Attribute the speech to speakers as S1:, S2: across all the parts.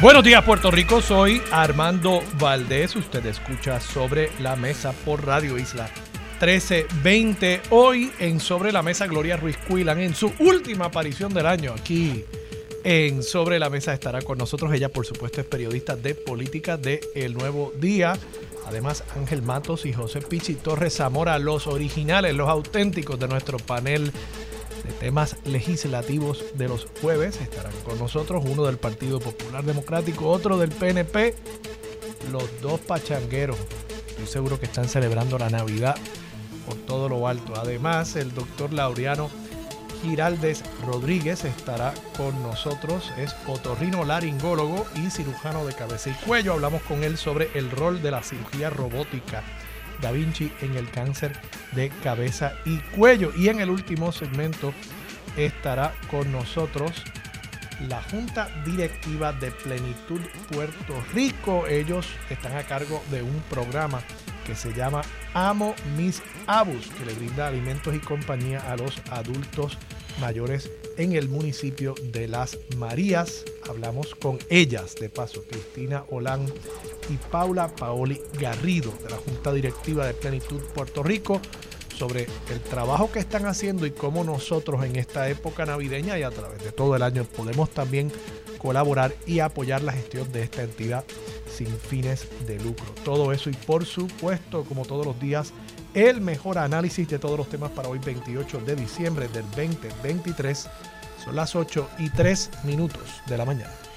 S1: Buenos días Puerto Rico, soy Armando Valdés, usted escucha sobre la mesa por Radio Isla 1320. Hoy en Sobre la Mesa Gloria Ruiz Cuilan en su última aparición del año aquí en Sobre la Mesa estará con nosotros. Ella por supuesto es periodista de política de El Nuevo Día. Además Ángel Matos y José Pichi Torres Zamora, los originales, los auténticos de nuestro panel temas legislativos de los jueves. Estarán con nosotros uno del Partido Popular Democrático, otro del PNP, los dos pachangueros. Estoy seguro que están celebrando la Navidad por todo lo alto. Además, el doctor Laureano Giraldes Rodríguez estará con nosotros. Es otorrino laringólogo y cirujano de cabeza y cuello. Hablamos con él sobre el rol de la cirugía robótica Da Vinci en el cáncer de cabeza y cuello. Y en el último segmento estará con nosotros la Junta Directiva de Plenitud Puerto Rico. Ellos están a cargo de un programa que se llama Amo Mis Abus, que le brinda alimentos y compañía a los adultos mayores en el municipio de Las Marías. Hablamos con ellas, de paso, Cristina Olán y Paula Paoli Garrido, de la Junta Directiva de Plenitud Puerto Rico, sobre el trabajo que están haciendo y cómo nosotros en esta época navideña y a través de todo el año podemos también colaborar y apoyar la gestión de esta entidad sin fines de lucro. Todo eso y por supuesto, como todos los días, el mejor análisis de todos los temas para hoy 28 de diciembre del 2023. Son las 8 y 3 minutos de la mañana.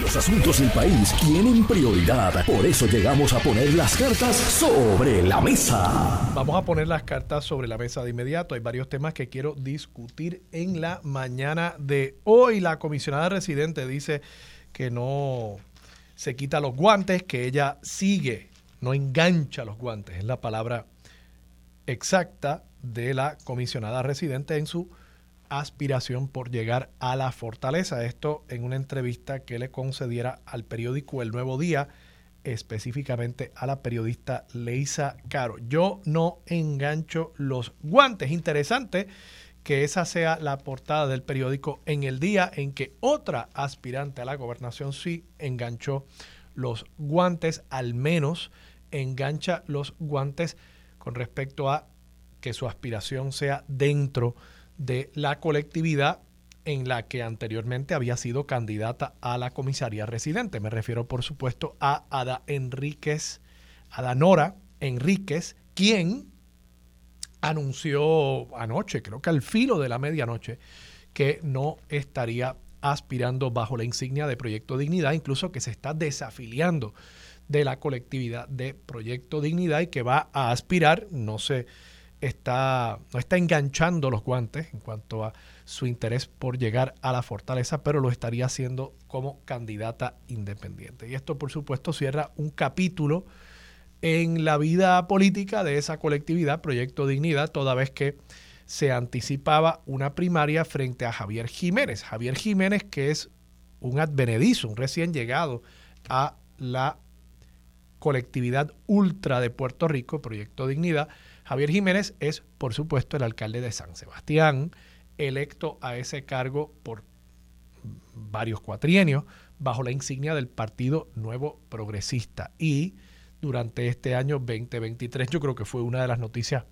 S2: Los asuntos del país tienen prioridad, por eso llegamos a poner las cartas sobre la mesa.
S1: Vamos a poner las cartas sobre la mesa de inmediato. Hay varios temas que quiero discutir en la mañana de hoy. La comisionada residente dice que no se quita los guantes, que ella sigue, no engancha los guantes, es la palabra exacta de la comisionada residente en su aspiración por llegar a la fortaleza. Esto en una entrevista que le concediera al periódico El Nuevo Día, específicamente a la periodista Leisa Caro. Yo no engancho los guantes. Interesante que esa sea la portada del periódico en el día en que otra aspirante a la gobernación sí enganchó los guantes, al menos engancha los guantes con respecto a que su aspiración sea dentro de la colectividad en la que anteriormente había sido candidata a la comisaría residente. Me refiero, por supuesto, a Ada Enríquez, Ada Nora Enríquez, quien anunció anoche, creo que al filo de la medianoche, que no estaría aspirando bajo la insignia de Proyecto Dignidad, incluso que se está desafiliando de la colectividad de Proyecto Dignidad y que va a aspirar, no se está, no está enganchando los guantes en cuanto a su interés por llegar a la fortaleza, pero lo estaría haciendo como candidata independiente. Y esto, por supuesto, cierra un capítulo en la vida política de esa colectividad, Proyecto Dignidad, toda vez que se anticipaba una primaria frente a Javier Jiménez. Javier Jiménez, que es un advenedizo, un recién llegado a la colectividad ultra de Puerto Rico, Proyecto Dignidad. Javier Jiménez es, por supuesto, el alcalde de San Sebastián, electo a ese cargo por varios cuatrienios bajo la insignia del Partido Nuevo Progresista. Y durante este año 2023, yo creo que fue una de las noticias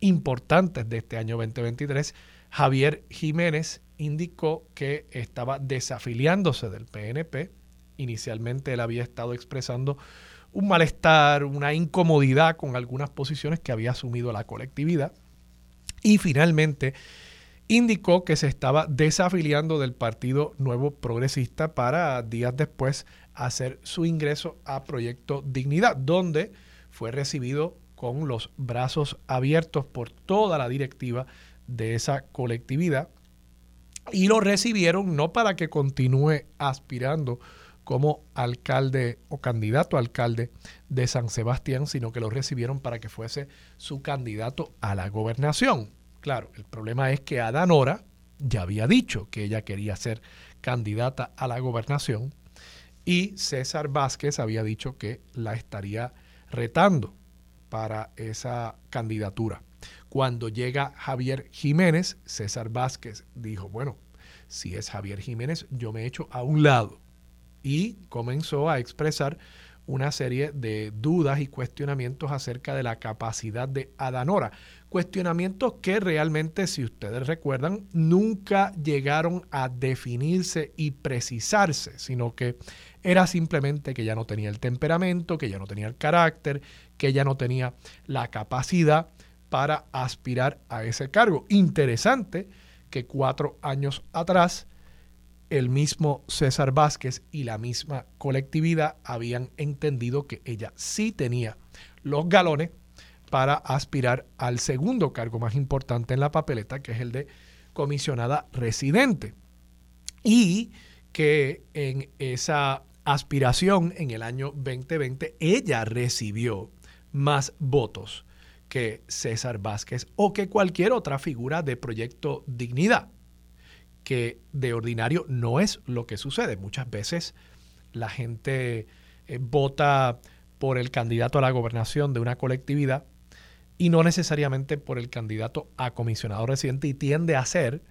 S1: importantes de este año 2023, Javier Jiménez indicó que estaba desafiliándose del PNP. Inicialmente él había estado expresando un malestar, una incomodidad con algunas posiciones que había asumido la colectividad. Y finalmente indicó que se estaba desafiliando del Partido Nuevo Progresista para días después hacer su ingreso a Proyecto Dignidad, donde fue recibido con los brazos abiertos por toda la directiva de esa colectividad y lo recibieron no para que continúe aspirando como alcalde o candidato a alcalde de San Sebastián, sino que lo recibieron para que fuese su candidato a la gobernación. Claro, el problema es que Adanora ya había dicho que ella quería ser candidata a la gobernación y César Vázquez había dicho que la estaría retando para esa candidatura. Cuando llega Javier Jiménez, César Vázquez dijo, bueno, si es Javier Jiménez, yo me echo a un lado. Y comenzó a expresar una serie de dudas y cuestionamientos acerca de la capacidad de Adanora. Cuestionamientos que realmente, si ustedes recuerdan, nunca llegaron a definirse y precisarse, sino que era simplemente que ya no tenía el temperamento, que ya no tenía el carácter, que ya no tenía la capacidad para aspirar a ese cargo. Interesante que cuatro años atrás el mismo César Vázquez y la misma colectividad habían entendido que ella sí tenía los galones para aspirar al segundo cargo más importante en la papeleta, que es el de comisionada residente. Y que en esa aspiración en el año 2020 ella recibió más votos que César Vázquez o que cualquier otra figura de Proyecto Dignidad, que de ordinario no es lo que sucede. Muchas veces la gente eh, vota por el candidato a la gobernación de una colectividad y no necesariamente por el candidato a comisionado residente y tiende a ser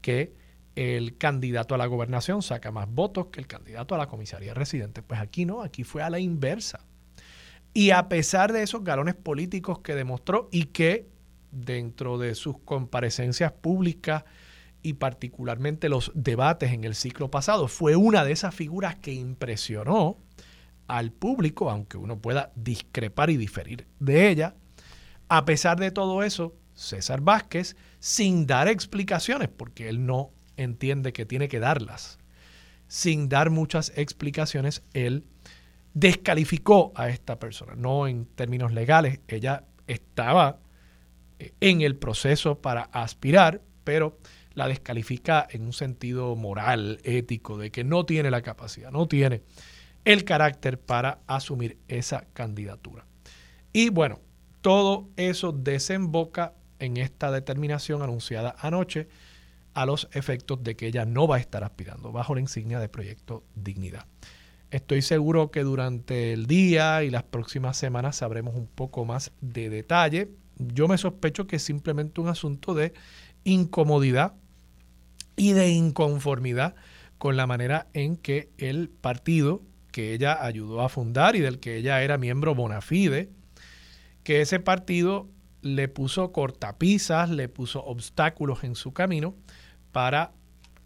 S1: que el candidato a la gobernación saca más votos que el candidato a la comisaría residente. Pues aquí no, aquí fue a la inversa. Y a pesar de esos galones políticos que demostró y que dentro de sus comparecencias públicas y particularmente los debates en el ciclo pasado, fue una de esas figuras que impresionó al público, aunque uno pueda discrepar y diferir de ella. A pesar de todo eso, César Vázquez, sin dar explicaciones, porque él no entiende que tiene que darlas, sin dar muchas explicaciones, él descalificó a esta persona, no en términos legales, ella estaba eh, en el proceso para aspirar, pero la descalifica en un sentido moral, ético, de que no tiene la capacidad, no tiene el carácter para asumir esa candidatura. Y bueno, todo eso desemboca en esta determinación anunciada anoche a los efectos de que ella no va a estar aspirando bajo la insignia de Proyecto Dignidad. Estoy seguro que durante el día y las próximas semanas sabremos un poco más de detalle. Yo me sospecho que es simplemente un asunto de incomodidad y de inconformidad con la manera en que el partido que ella ayudó a fundar y del que ella era miembro bona fide, que ese partido le puso cortapisas, le puso obstáculos en su camino para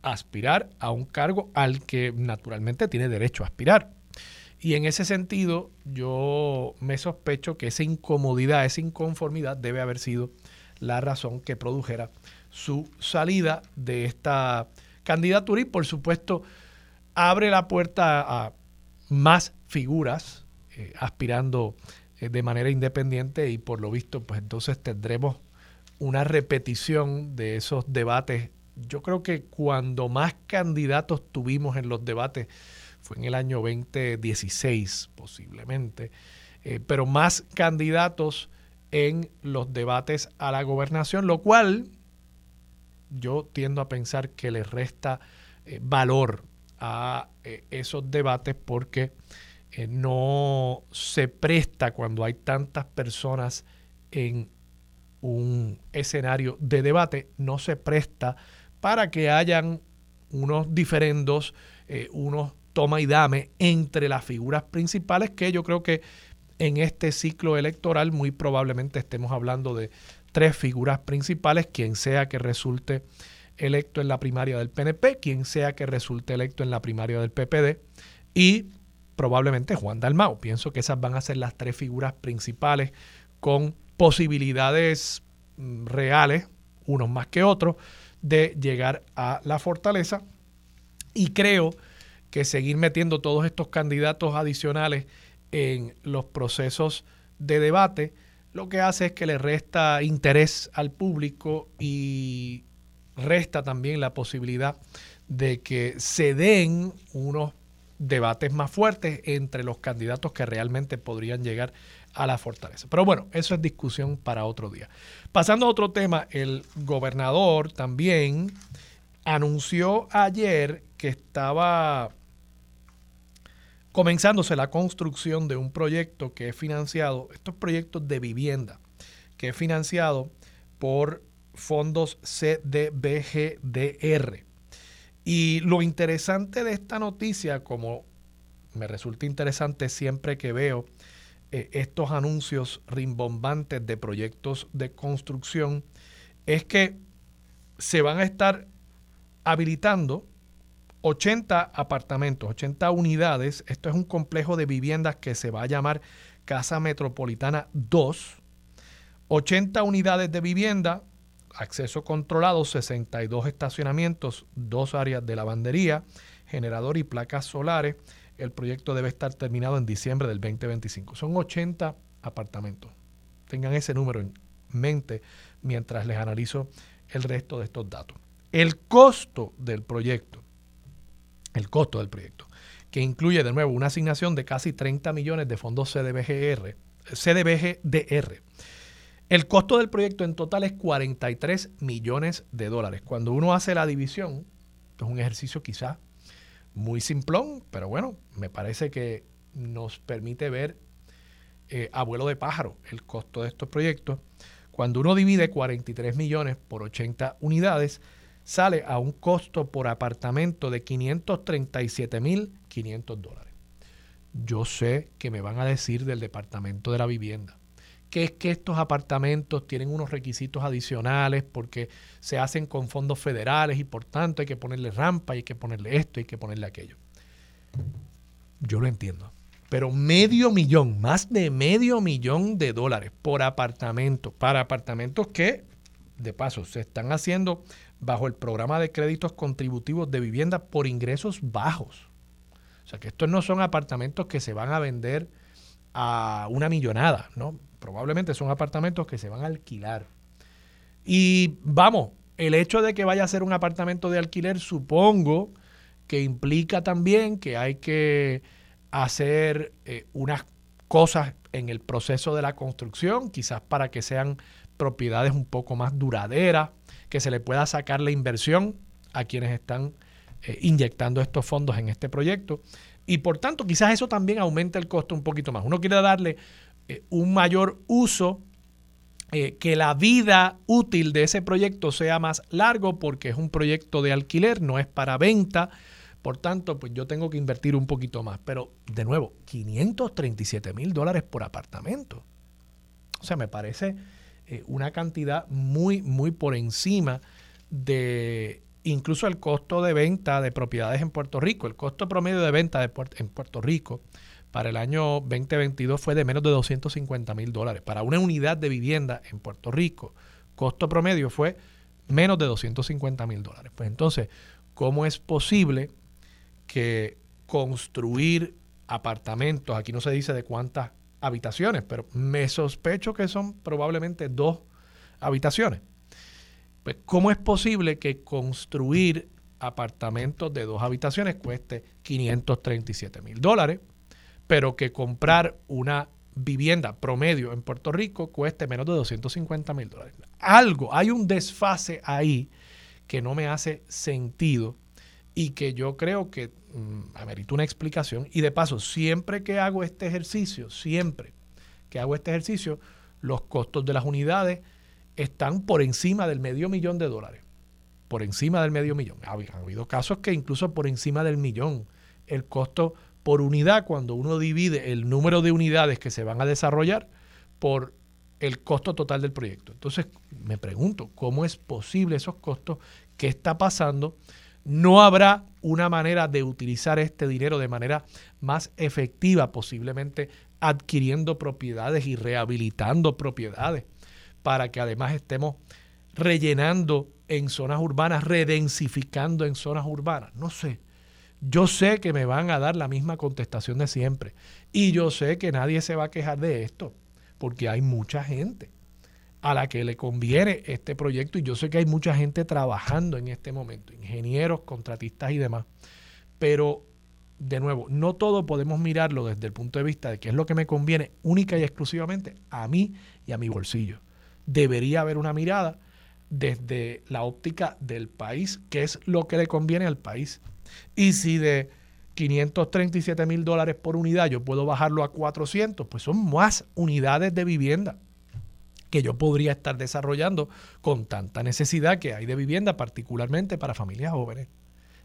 S1: aspirar a un cargo al que naturalmente tiene derecho a aspirar. Y en ese sentido, yo me sospecho que esa incomodidad, esa inconformidad debe haber sido la razón que produjera su salida de esta candidatura y por supuesto abre la puerta a más figuras eh, aspirando eh, de manera independiente y por lo visto pues entonces tendremos una repetición de esos debates. Yo creo que cuando más candidatos tuvimos en los debates fue en el año 2016 posiblemente, eh, pero más candidatos en los debates a la gobernación, lo cual yo tiendo a pensar que le resta eh, valor a eh, esos debates porque no se presta cuando hay tantas personas en un escenario de debate, no se presta para que hayan unos diferendos, eh, unos toma y dame entre las figuras principales que yo creo que en este ciclo electoral muy probablemente estemos hablando de tres figuras principales, quien sea que resulte electo en la primaria del PNP, quien sea que resulte electo en la primaria del PPD y probablemente Juan Dalmau. Pienso que esas van a ser las tres figuras principales con posibilidades mm, reales, unos más que otros, de llegar a la fortaleza. Y creo que seguir metiendo todos estos candidatos adicionales en los procesos de debate, lo que hace es que le resta interés al público y resta también la posibilidad de que se den unos debates más fuertes entre los candidatos que realmente podrían llegar a la fortaleza. Pero bueno, eso es discusión para otro día. Pasando a otro tema, el gobernador también anunció ayer que estaba comenzándose la construcción de un proyecto que es financiado, estos proyectos de vivienda, que es financiado por fondos CDBGDR. Y lo interesante de esta noticia, como me resulta interesante siempre que veo eh, estos anuncios rimbombantes de proyectos de construcción, es que se van a estar habilitando 80 apartamentos, 80 unidades. Esto es un complejo de viviendas que se va a llamar Casa Metropolitana 2. 80 unidades de vivienda, acceso controlado, 62 estacionamientos, dos áreas de lavandería, generador y placas solares. El proyecto debe estar terminado en diciembre del 2025. Son 80 apartamentos. Tengan ese número en mente mientras les analizo el resto de estos datos. El costo del proyecto, el costo del proyecto, que incluye de nuevo una asignación de casi 30 millones de fondos CDBGR, CDBGDR el costo del proyecto en total es 43 millones de dólares. Cuando uno hace la división, es un ejercicio quizá muy simplón, pero bueno, me parece que nos permite ver eh, abuelo de pájaro el costo de estos proyectos. Cuando uno divide 43 millones por 80 unidades, sale a un costo por apartamento de 537.500 dólares. Yo sé que me van a decir del Departamento de la Vivienda que es que estos apartamentos tienen unos requisitos adicionales porque se hacen con fondos federales y por tanto hay que ponerle rampa, hay que ponerle esto, hay que ponerle aquello. Yo lo entiendo. Pero medio millón, más de medio millón de dólares por apartamento, para apartamentos que, de paso, se están haciendo bajo el programa de créditos contributivos de vivienda por ingresos bajos. O sea que estos no son apartamentos que se van a vender a una millonada, ¿no? Probablemente son apartamentos que se van a alquilar. Y vamos, el hecho de que vaya a ser un apartamento de alquiler, supongo que implica también que hay que hacer eh, unas cosas en el proceso de la construcción, quizás para que sean propiedades un poco más duraderas, que se le pueda sacar la inversión a quienes están eh, inyectando estos fondos en este proyecto. Y por tanto, quizás eso también aumente el costo un poquito más. Uno quiere darle eh, un mayor uso, eh, que la vida útil de ese proyecto sea más largo porque es un proyecto de alquiler, no es para venta. Por tanto, pues yo tengo que invertir un poquito más. Pero, de nuevo, 537 mil dólares por apartamento. O sea, me parece eh, una cantidad muy, muy por encima de incluso el costo de venta de propiedades en Puerto Rico. El costo promedio de venta en Puerto Rico para el año 2022 fue de menos de 250 mil dólares. Para una unidad de vivienda en Puerto Rico, costo promedio fue menos de 250 mil dólares. Pues entonces, ¿cómo es posible que construir apartamentos, aquí no se dice de cuántas habitaciones, pero me sospecho que son probablemente dos habitaciones. Pues, ¿cómo es posible que construir apartamentos de dos habitaciones cueste 537 mil dólares? pero que comprar una vivienda promedio en Puerto Rico cueste menos de 250 mil dólares. Algo, hay un desfase ahí que no me hace sentido y que yo creo que amerita una explicación. Y de paso, siempre que hago este ejercicio, siempre que hago este ejercicio, los costos de las unidades están por encima del medio millón de dólares. Por encima del medio millón. Ha habido casos que incluso por encima del millón el costo por unidad cuando uno divide el número de unidades que se van a desarrollar por el costo total del proyecto. Entonces, me pregunto, ¿cómo es posible esos costos? ¿Qué está pasando? No habrá una manera de utilizar este dinero de manera más efectiva, posiblemente adquiriendo propiedades y rehabilitando propiedades, para que además estemos rellenando en zonas urbanas, redensificando en zonas urbanas. No sé, yo sé que me van a dar la misma contestación de siempre. Y yo sé que nadie se va a quejar de esto, porque hay mucha gente a la que le conviene este proyecto y yo sé que hay mucha gente trabajando en este momento, ingenieros, contratistas y demás. Pero de nuevo, no todo podemos mirarlo desde el punto de vista de qué es lo que me conviene única y exclusivamente a mí y a mi bolsillo. Debería haber una mirada desde la óptica del país, qué es lo que le conviene al país. Y si de 537 mil dólares por unidad yo puedo bajarlo a 400, pues son más unidades de vivienda que yo podría estar desarrollando con tanta necesidad que hay de vivienda, particularmente para familias jóvenes.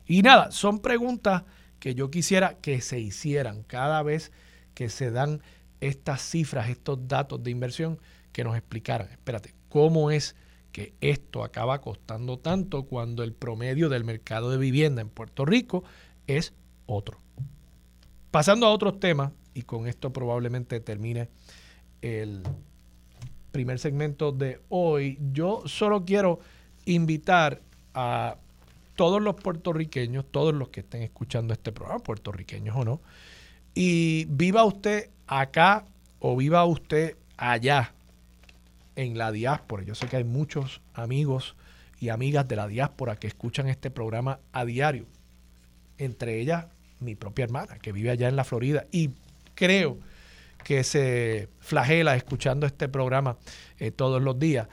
S1: Y nada, son preguntas que yo quisiera que se hicieran cada vez que se dan estas cifras, estos datos de inversión, que nos explicaran, espérate, cómo es que esto acaba costando tanto cuando el promedio del mercado de vivienda en Puerto Rico es otro. Pasando a otros temas, y con esto probablemente termine el primer segmento de hoy, yo solo quiero invitar a todos los puertorriqueños, todos los que estén escuchando este programa, puertorriqueños o no, y viva usted acá o viva usted allá en la diáspora. Yo sé que hay muchos amigos y amigas de la diáspora que escuchan este programa a diario, entre ellas mi propia hermana que vive allá en la Florida y creo que se flagela escuchando este programa eh, todos los días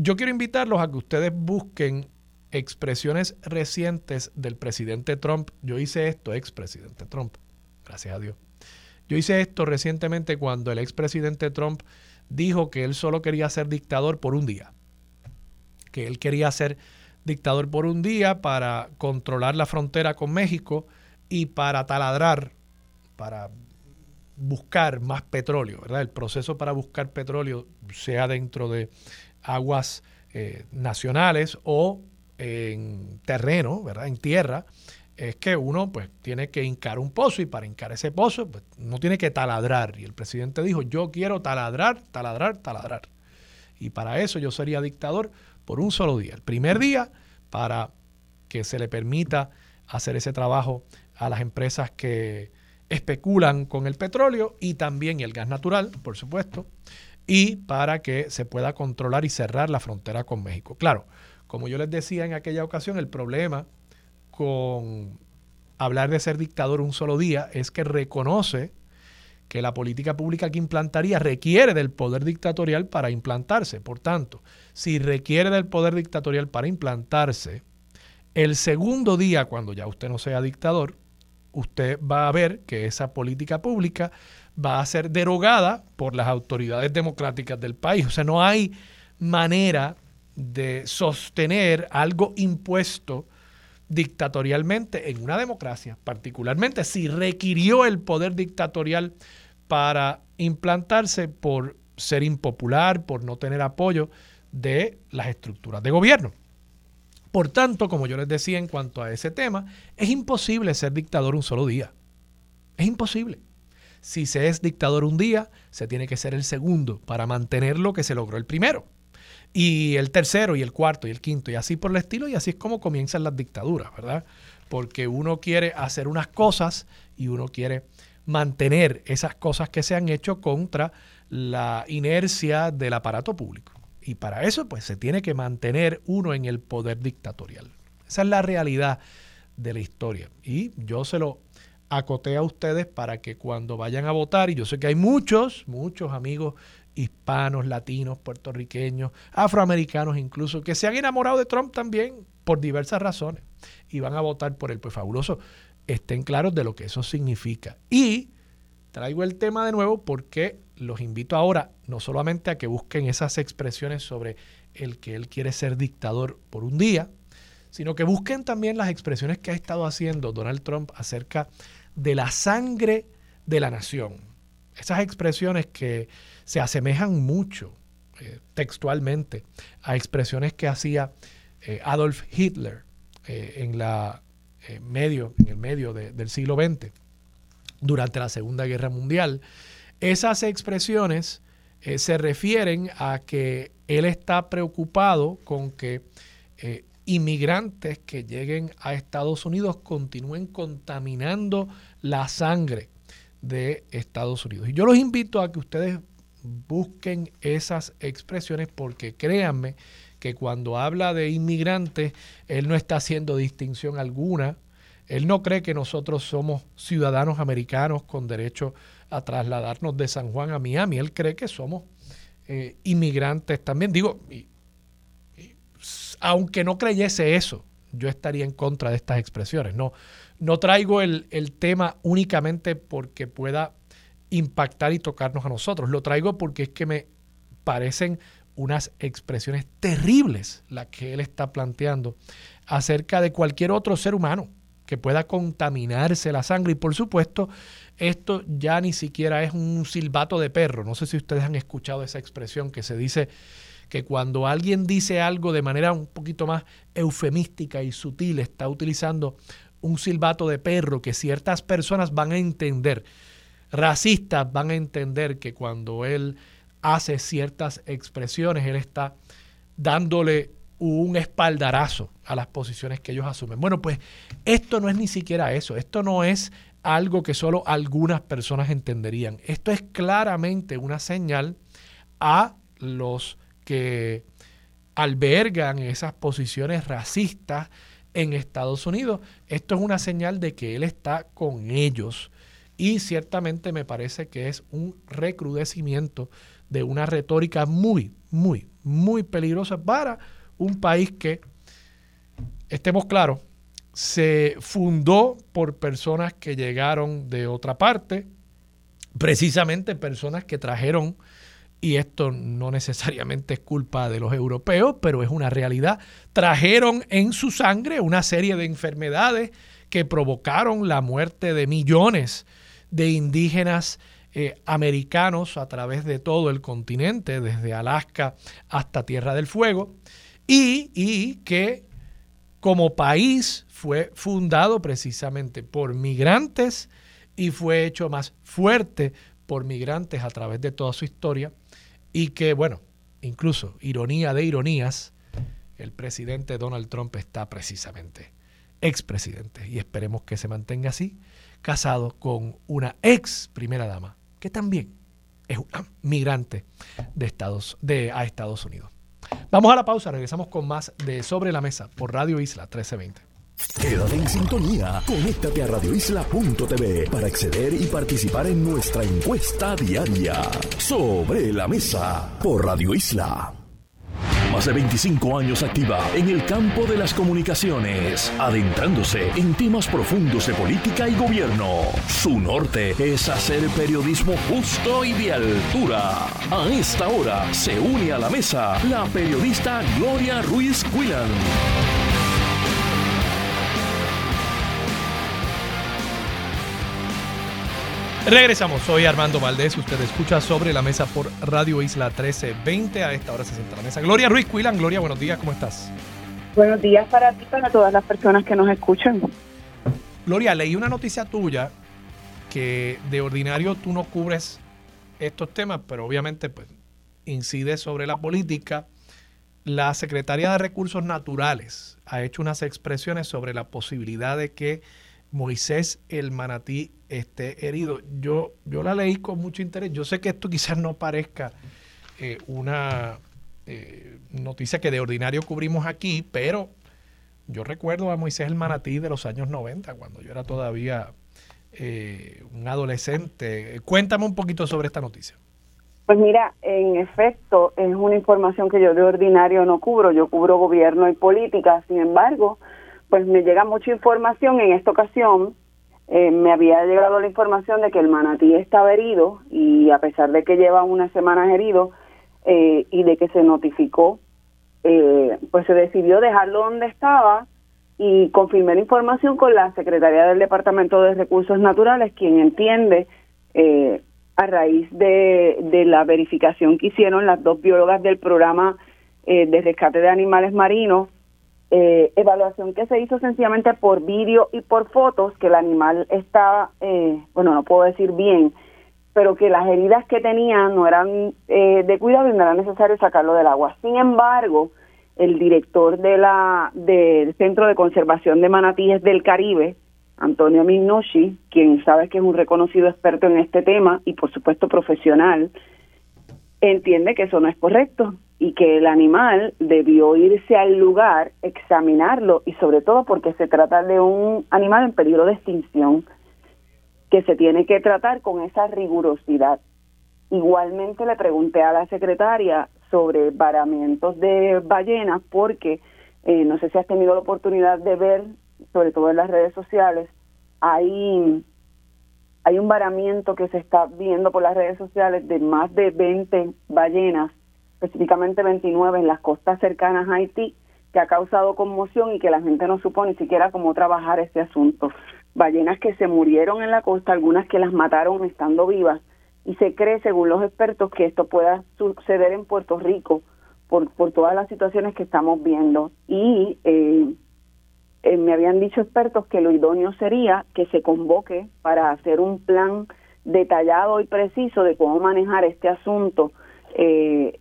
S1: yo quiero invitarlos a que ustedes busquen expresiones recientes del presidente Trump. Yo hice esto, expresidente Trump, gracias a Dios. Yo hice esto recientemente cuando el expresidente Trump dijo que él solo quería ser dictador por un día. Que él quería ser dictador por un día para controlar la frontera con México y para taladrar, para buscar más petróleo, ¿verdad? El proceso para buscar petróleo, sea dentro de aguas eh, nacionales o en terreno, ¿verdad? En tierra, es que uno pues tiene que hincar un pozo y para hincar ese pozo pues, no tiene que taladrar. Y el presidente dijo, yo quiero taladrar, taladrar, taladrar. Y para eso yo sería dictador por un solo día. El primer día para que se le permita hacer ese trabajo a las empresas que especulan con el petróleo y también el gas natural, por supuesto y para que se pueda controlar y cerrar la frontera con México. Claro, como yo les decía en aquella ocasión, el problema con hablar de ser dictador un solo día es que reconoce que la política pública que implantaría requiere del poder dictatorial para implantarse. Por tanto, si requiere del poder dictatorial para implantarse, el segundo día, cuando ya usted no sea dictador, usted va a ver que esa política pública va a ser derogada por las autoridades democráticas del país. O sea, no hay manera de sostener algo impuesto dictatorialmente en una democracia, particularmente si requirió el poder dictatorial para implantarse por ser impopular, por no tener apoyo de las estructuras de gobierno. Por tanto, como yo les decía en cuanto a ese tema, es imposible ser dictador un solo día. Es imposible. Si se es dictador un día, se tiene que ser el segundo para mantener lo que se logró el primero. Y el tercero y el cuarto y el quinto y así por el estilo y así es como comienzan las dictaduras, ¿verdad? Porque uno quiere hacer unas cosas y uno quiere mantener esas cosas que se han hecho contra la inercia del aparato público. Y para eso pues se tiene que mantener uno en el poder dictatorial. Esa es la realidad de la historia. Y yo se lo acoté a ustedes para que cuando vayan a votar, y yo sé que hay muchos, muchos amigos hispanos, latinos, puertorriqueños, afroamericanos incluso, que se han enamorado de Trump también por diversas razones y van a votar por él. Pues fabuloso, estén claros de lo que eso significa. Y traigo el tema de nuevo porque los invito ahora no solamente a que busquen esas expresiones sobre el que él quiere ser dictador por un día, sino que busquen también las expresiones que ha estado haciendo Donald Trump acerca de la sangre de la nación. Esas expresiones que se asemejan mucho eh, textualmente a expresiones que hacía eh, Adolf Hitler eh, en, la, medio, en el medio del siglo XX, durante la Segunda Guerra Mundial. Esas expresiones se refieren a que él está preocupado con que inmigrantes que lleguen a Estados Unidos continúen contaminando la sangre de Estados Unidos. Y yo los invito a que ustedes busquen esas expresiones porque créanme que cuando habla de inmigrantes, él no está haciendo distinción alguna Él no cree que nosotros somos ciudadanos americanos con derecho a trasladarnos de San Juan a Miami. Él cree que somos eh, inmigrantes también. Digo, aunque no creyese eso, yo estaría en contra de estas expresiones. No, no traigo el, el tema únicamente porque pueda impactar y tocarnos a nosotros. Lo traigo porque es que me parecen unas expresiones terribles las que él está planteando acerca de cualquier otro ser humano que pueda contaminarse la sangre. Y por supuesto, esto ya ni siquiera es un silbato de perro. No sé si ustedes han escuchado esa expresión que se dice que cuando alguien dice algo de manera un poquito más eufemística y sutil, está utilizando un silbato de perro que ciertas personas van a entender, racistas van a entender que cuando él hace ciertas expresiones, él está dándole un espaldarazo a las posiciones que ellos asumen. Bueno, pues esto no es ni siquiera eso, esto no es algo que solo algunas personas entenderían. Esto es claramente una señal a los que albergan esas posiciones racistas en Estados Unidos. Esto es una señal de que él está con ellos y ciertamente me parece que es un recrudecimiento de una retórica muy, muy, muy peligrosa para un país que, estemos claros, se fundó por personas que llegaron de otra parte, precisamente personas que trajeron y esto no necesariamente es culpa de los europeos, pero es una realidad, trajeron en su sangre una serie de enfermedades que provocaron la muerte de millones de indígenas eh, americanos a través de todo el continente, desde Alaska hasta Tierra del Fuego, y, y que como país fue fundado precisamente por migrantes y fue hecho más fuerte por migrantes a través de toda su historia y que, bueno, incluso, ironía de ironías, el presidente Donald Trump está precisamente expresidente y esperemos que se mantenga así, casado con una ex primera dama que también es una migrante de Estados, de, a Estados Unidos. Vamos a la pausa, regresamos con más de Sobre la Mesa por Radio Isla 1320.
S2: Quédate en sintonía. Conéctate a radioisla.tv para acceder y participar en nuestra encuesta diaria. Sobre la mesa por Radio Isla. Más de 25 años activa en el campo de las comunicaciones, adentrándose en temas profundos de política y gobierno. Su norte es hacer periodismo justo y de altura. A esta hora se une a la mesa la periodista Gloria Ruiz Quillan.
S1: Regresamos, soy Armando Valdés, usted escucha sobre la mesa por Radio Isla 1320, a esta hora se sienta la mesa. Gloria Ruiz Cuilan, Gloria, buenos días, ¿cómo estás?
S3: Buenos días para ti, para todas las personas que nos escuchan.
S1: Gloria, leí una noticia tuya que de ordinario tú no cubres estos temas, pero obviamente pues incide sobre la política. La Secretaría de Recursos Naturales ha hecho unas expresiones sobre la posibilidad de que Moisés el manatí esté herido. Yo, yo la leí con mucho interés. Yo sé que esto quizás no parezca eh, una eh, noticia que de ordinario cubrimos aquí, pero yo recuerdo a Moisés el manatí de los años 90, cuando yo era todavía eh, un adolescente. Cuéntame un poquito sobre esta noticia.
S3: Pues mira, en efecto, es una información que yo de ordinario no cubro. Yo cubro gobierno y política. Sin embargo, pues me llega mucha información. En esta ocasión eh, me había llegado la información de que el manatí estaba herido y a pesar de que lleva unas semanas herido eh, y de que se notificó, eh, pues se decidió dejarlo donde estaba y confirmé la información con la Secretaría del Departamento de Recursos Naturales, quien entiende a raíz de, de la verificación que hicieron las dos biólogas del programa de rescate de animales marinos, eh, evaluación que se hizo sencillamente por vídeo y por fotos, que el animal estaba, eh, bueno, no puedo decir bien, pero que las heridas que tenía no eran eh, de cuidado y no era necesario sacarlo del agua. Sin embargo, el director de la del Centro de Conservación de Manatíes del Caribe, Antonio Minucci, quien sabe que es un reconocido experto en este tema y por supuesto profesional, entiende que eso no es correcto, y que el animal debió irse al lugar, examinarlo y sobre todo porque se trata de un animal en peligro de extinción que se tiene que tratar con esa rigurosidad. Igualmente le pregunté a la secretaria sobre varamientos de ballenas porque eh, no sé si has tenido la oportunidad de ver, sobre todo en las redes sociales, hay, hay un varamiento que se está viendo por las redes sociales de más de 20 ballenas, específicamente 29 en las costas cercanas a Haití, que ha causado conmoción y que la gente no supo ni siquiera cómo trabajar este asunto. Ballenas que se murieron en la costa, algunas que las mataron estando vivas, y se cree, según los expertos, que esto pueda suceder en Puerto Rico por, por todas las situaciones que estamos viendo. Y eh, eh, me habían dicho expertos que lo idóneo sería que se convoque para hacer un plan detallado y preciso de cómo manejar este asunto eh,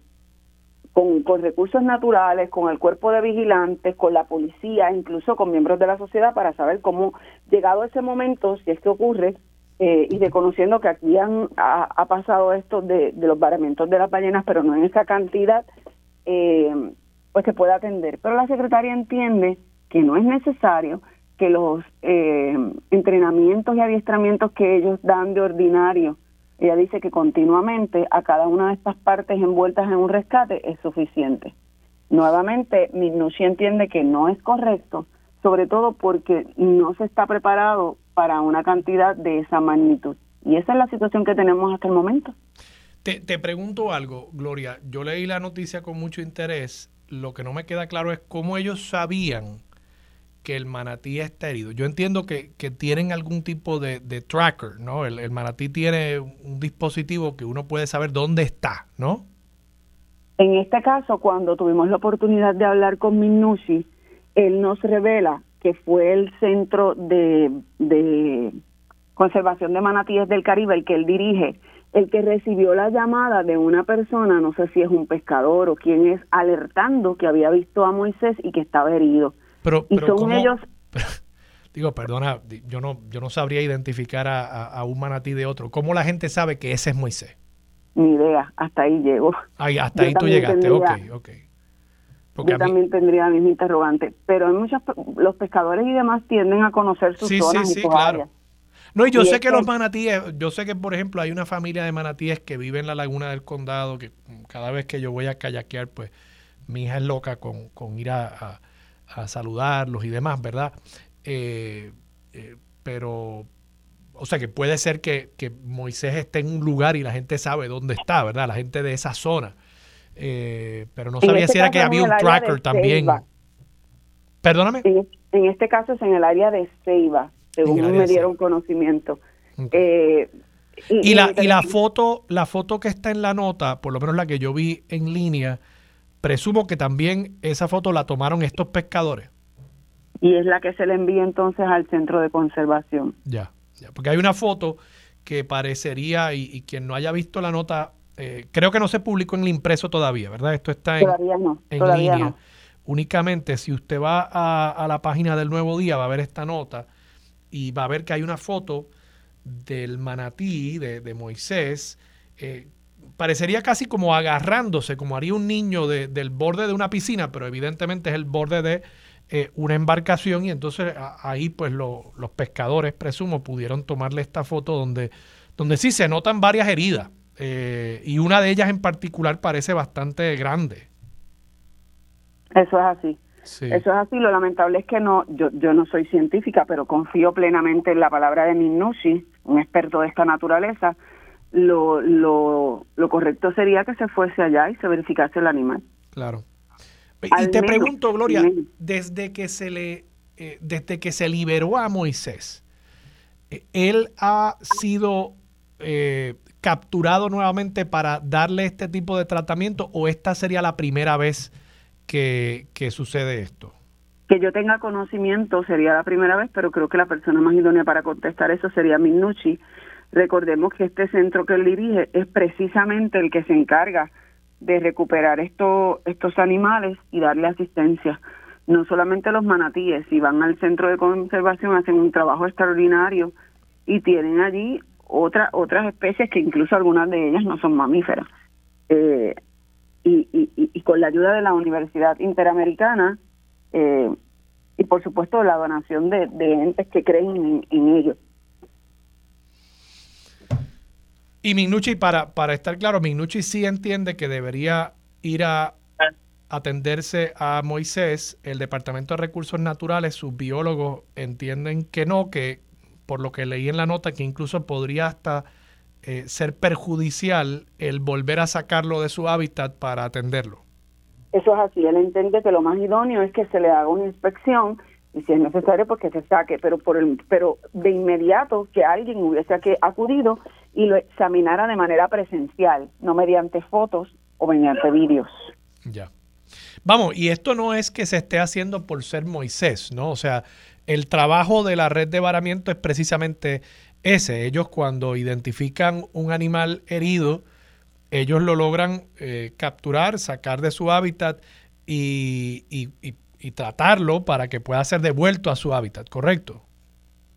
S3: con, con, recursos naturales, con el cuerpo de vigilantes, con la policía, incluso con miembros de la sociedad para saber cómo, llegado ese momento, si es que ocurre, eh, y reconociendo que aquí han, ha, pasado esto de, los varamientos de las ballenas, pero no en esa cantidad, eh, pues se puede atender. Pero la secretaria entiende que no es necesario que los eh, entrenamientos y adiestramientos que ellos dan de ordinario, ella dice que continuamente a cada una de estas partes envueltas en un rescate es suficiente. Nuevamente, Minucci entiende que no es correcto, sobre todo porque no se está preparado para una cantidad de esa magnitud. Y esa es la situación que tenemos hasta el momento.
S1: Te, te pregunto algo, Gloria. Yo leí la noticia con mucho interés. Lo que no me queda claro es cómo ellos sabían que el manatí está herido. Yo entiendo que, tienen algún tipo de, tracker, ¿no? El, manatí tiene un dispositivo que uno puede saber dónde está, ¿no?
S3: En este caso, cuando tuvimos la oportunidad de hablar con Minucci, él nos revela que fue el centro de, de conservación de manatíes del Caribe, el que él dirige, el que recibió la llamada de una persona, no sé si es un pescador o quién es, alertando que había visto a Moisés y que estaba herido.
S1: Pero, y son ellos... digo, perdona, yo no, yo no sabría identificar a, un manatí de otro. ¿Cómo la gente sabe que ese es Moisés?
S3: Ni idea, hasta ahí llego.
S1: Ay, hasta ahí tú llegaste, ok, ok.
S3: yo también tendría la misma interrogante, pero hay muchos, los pescadores y demás tienden a conocer sus zonas y sus claro.
S1: No, y yo sé que los manatíes, yo sé que por ejemplo hay una familia de manatíes que vive en la laguna del condado, que cada vez que yo voy a kayakear, pues mi hija es loca con, con ir a, a saludarlos y demás, ¿verdad? Eh, eh, pero, o sea, que puede ser que, Moisés esté en un lugar y la gente sabe dónde está, ¿verdad? La gente de esa zona. Eh, pero no sabía este si era que había un tracker también. Perdóname.
S3: En, este caso es en el área de Ceiba, según me dieron conocimiento.
S1: y, la, y la foto, la foto que está en la nota, por lo menos la que yo vi en línea, Presumo que también esa foto la tomaron estos pescadores.
S3: Y es la que se le envía entonces al centro de conservación.
S1: Ya, ya porque hay una foto que parecería, y, quien no haya visto la nota, eh, creo que no se publicó en el impreso todavía, ¿verdad? Esto está en,
S3: todavía no, todavía
S1: No. Únicamente si usted va a, la página del Nuevo Día va a ver esta nota y va a ver que hay una foto del manatí de, de Moisés eh, parecería casi como agarrándose, como haría un niño del borde de una piscina, pero evidentemente es el borde de eh, una embarcación y entonces ahí pues los pescadores, presumo, pudieron tomarle esta foto donde, donde sí se notan varias heridas eh, y una de ellas en particular parece bastante grande.
S3: Eso es así. Eso es así. Lo lamentable es que no, yo, yo no soy científica, pero confío plenamente en la palabra de Minucci, un experto de esta naturaleza, lo, lo, lo correcto sería que se fuese allá y se verificase el animal.
S1: Claro. Y te pregunto, Gloria, desde que se le, eh, desde que se liberó a Moisés, eh, él ha sido eh, capturado nuevamente para darle este tipo de tratamiento o esta sería la primera vez que, que sucede esto?
S3: Que yo tenga conocimiento sería la primera vez, pero creo que la persona más idónea para contestar eso sería Minucci, Recordemos que este centro que él dirige es precisamente el que se encarga de recuperar estos estos animales y darle asistencia. No solamente los manatíes, si van al centro de conservación hacen un trabajo extraordinario y tienen allí otra, otras especies que incluso algunas de ellas no son mamíferas. Eh, y, con la ayuda de la Universidad Interamericana eh, y por supuesto la donación de, entes que creen en, en ellos.
S1: Y Minucci, para, para estar claro, Minucci sí entiende que debería ir a atenderse a Moisés, el Departamento de Recursos Naturales, sus biólogos entienden que no, que por lo que leí en la nota, que incluso podría hasta eh, ser perjudicial el volver a sacarlo de su hábitat para atenderlo.
S3: Eso es así, él entiende que lo más idóneo es que se le haga una inspección y si es necesario pues que se saque, pero por el, pero de inmediato que alguien hubiese acudido y lo examinara de manera presencial, no mediante fotos o mediante vídeos.
S1: Ya. Vamos, y esto no es que se esté haciendo por ser Moisés, ¿no? O sea, el trabajo de la red de varamiento es precisamente ese. Ellos cuando identifican un animal herido, ellos lo logran eh, capturar, sacar de su hábitat y, tratarlo para que pueda ser devuelto a su hábitat, ¿correcto?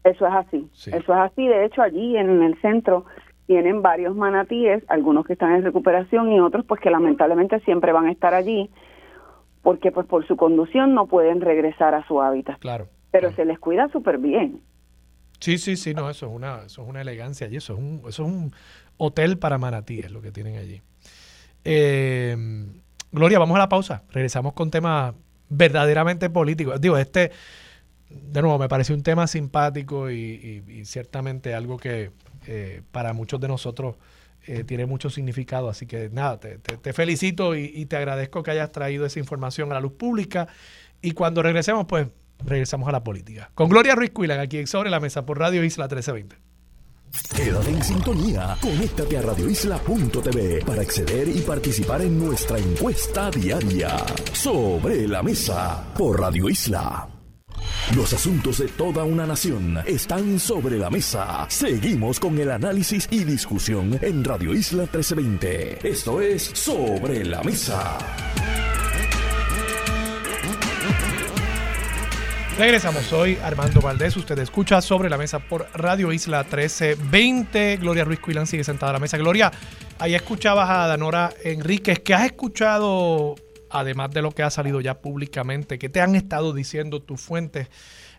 S3: Eso es así. Eso es así. De hecho, allí en el centro tienen varios manatíes, algunos que están en recuperación y otros pues que lamentablemente siempre van a estar allí porque pues por su conducción no pueden regresar a su hábitat.
S1: Claro.
S3: Pero se les cuida súper bien.
S1: Sí, sí, sí, no, eso es una, eso es una elegancia y eso es un, eso es un hotel para manatíes lo que tienen allí. Eh, Gloria, vamos a la pausa. Regresamos con temas verdaderamente políticos. Digo, este, de nuevo, me parece un tema simpático y, ciertamente algo que eh, para muchos de nosotros eh, tiene mucho significado. Así que nada, te, felicito y, y, te agradezco que hayas traído esa información a la luz pública. Y cuando regresemos, pues regresamos a la política. Con Gloria Ruiz Cuilan, aquí Sobre la Mesa por Radio Isla 1320.
S2: Quédate en sintonía, conéctate a radioisla.tv para acceder y participar en nuestra encuesta diaria. Sobre la Mesa por Radio Isla. Los asuntos de toda una nación están sobre la mesa. Seguimos con el análisis y discusión en Radio Isla 1320. Esto es Sobre la Mesa.
S1: Regresamos, soy Armando Valdés, usted escucha sobre la mesa por Radio Isla 1320. Gloria Ruiz Cuilán sigue sentada a la mesa. Gloria, ahí escuchabas a Danora Enríquez. ¿Qué has escuchado, además de lo que ha salido ya públicamente? ¿Qué te han estado diciendo tus fuentes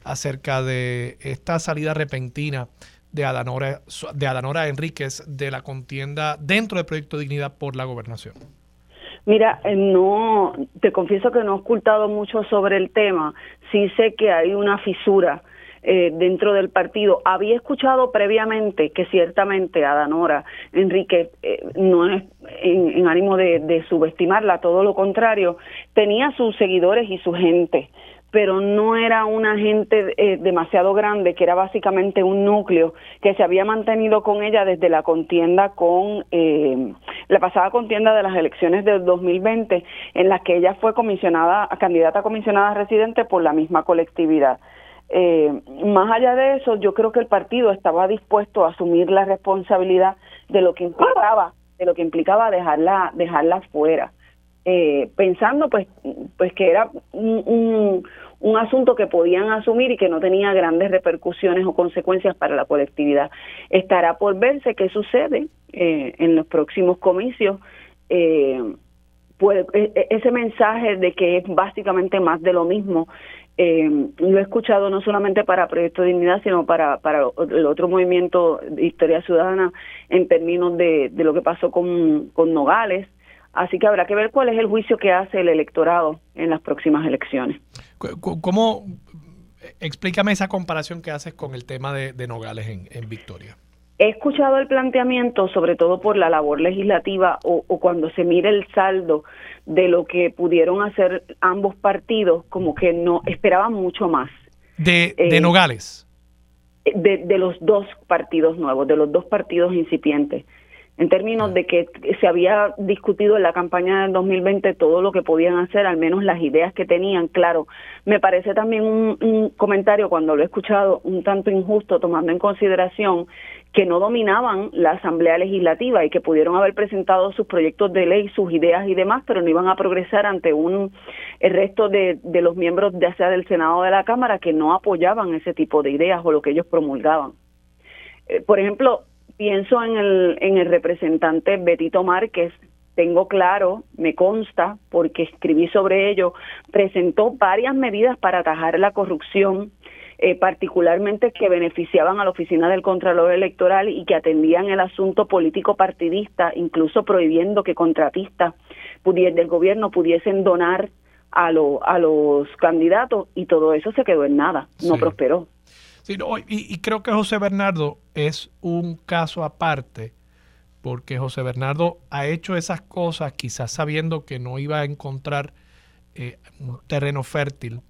S1: acerca de esta salida repentina de Adanora, de Adanora Enríquez de la contienda dentro del Proyecto Dignidad por la gobernación?
S3: Mira, eh, no, te confieso que no he ocultado mucho sobre el tema. Sí sé que hay una fisura eh, dentro del partido. Había escuchado previamente que ciertamente Adanora Enrique eh, no es en, ánimo de, subestimarla, todo lo contrario, tenía sus seguidores y su gente pero no era una gente eh, demasiado grande, que era básicamente un núcleo que se había mantenido con ella desde la contienda con eh, la pasada contienda de las elecciones del 2020, en las que ella fue comisionada, candidata a comisionada residente por la misma colectividad. Eh, más allá de eso, yo creo que el partido estaba dispuesto a asumir la responsabilidad de lo que implicaba, de lo que implicaba dejarla, dejarla fuera. Eh, pensando pues pues que era un, un, asunto que podían asumir y que no tenía grandes repercusiones o consecuencias para la colectividad. Estará por verse qué sucede eh, en los próximos comicios. Eh, pues, e, e, ese mensaje de que es básicamente más de lo mismo eh, lo he escuchado no solamente para Proyecto de Dignidad, sino para, para el otro movimiento de Historia Ciudadana en términos de, de lo que pasó con, con Nogales, Así que habrá que ver cuál es el juicio que hace el electorado en las próximas elecciones.
S1: ¿Cómo, explícame esa comparación que haces con el tema de, Nogales en, Victoria?
S3: He escuchado el planteamiento, sobre todo por la labor legislativa o, cuando se mire el saldo de lo que pudieron hacer ambos partidos, como que no esperaban mucho más.
S1: ¿De, de eh, Nogales?
S3: De, de los dos partidos nuevos, de los dos partidos incipientes en términos de que se había discutido en la campaña del 2020 todo lo que podían hacer, al menos las ideas que tenían. Claro, me parece también un, comentario cuando lo he escuchado un tanto injusto, tomando en consideración que no dominaban la Asamblea Legislativa y que pudieron haber presentado sus proyectos de ley, sus ideas y demás, pero no iban a progresar ante un el resto de, de los miembros, ya sea del Senado o de la Cámara, que no apoyaban ese tipo de ideas o lo que ellos promulgaban. Eh, por ejemplo, pienso en el, en el representante Betito Márquez tengo claro, me consta, porque escribí sobre ello, presentó varias medidas para atajar la corrupción, eh, particularmente que beneficiaban a la oficina del Contralor Electoral y que atendían el asunto político partidista, incluso prohibiendo que contratistas del gobierno pudiesen donar a, a los candidatos y todo eso se quedó en nada, no prosperó.
S1: Sí, y, y, creo que José Bernardo es un caso aparte, porque José Bernardo ha hecho esas cosas quizás sabiendo que no iba a encontrar eh, un terreno fértil,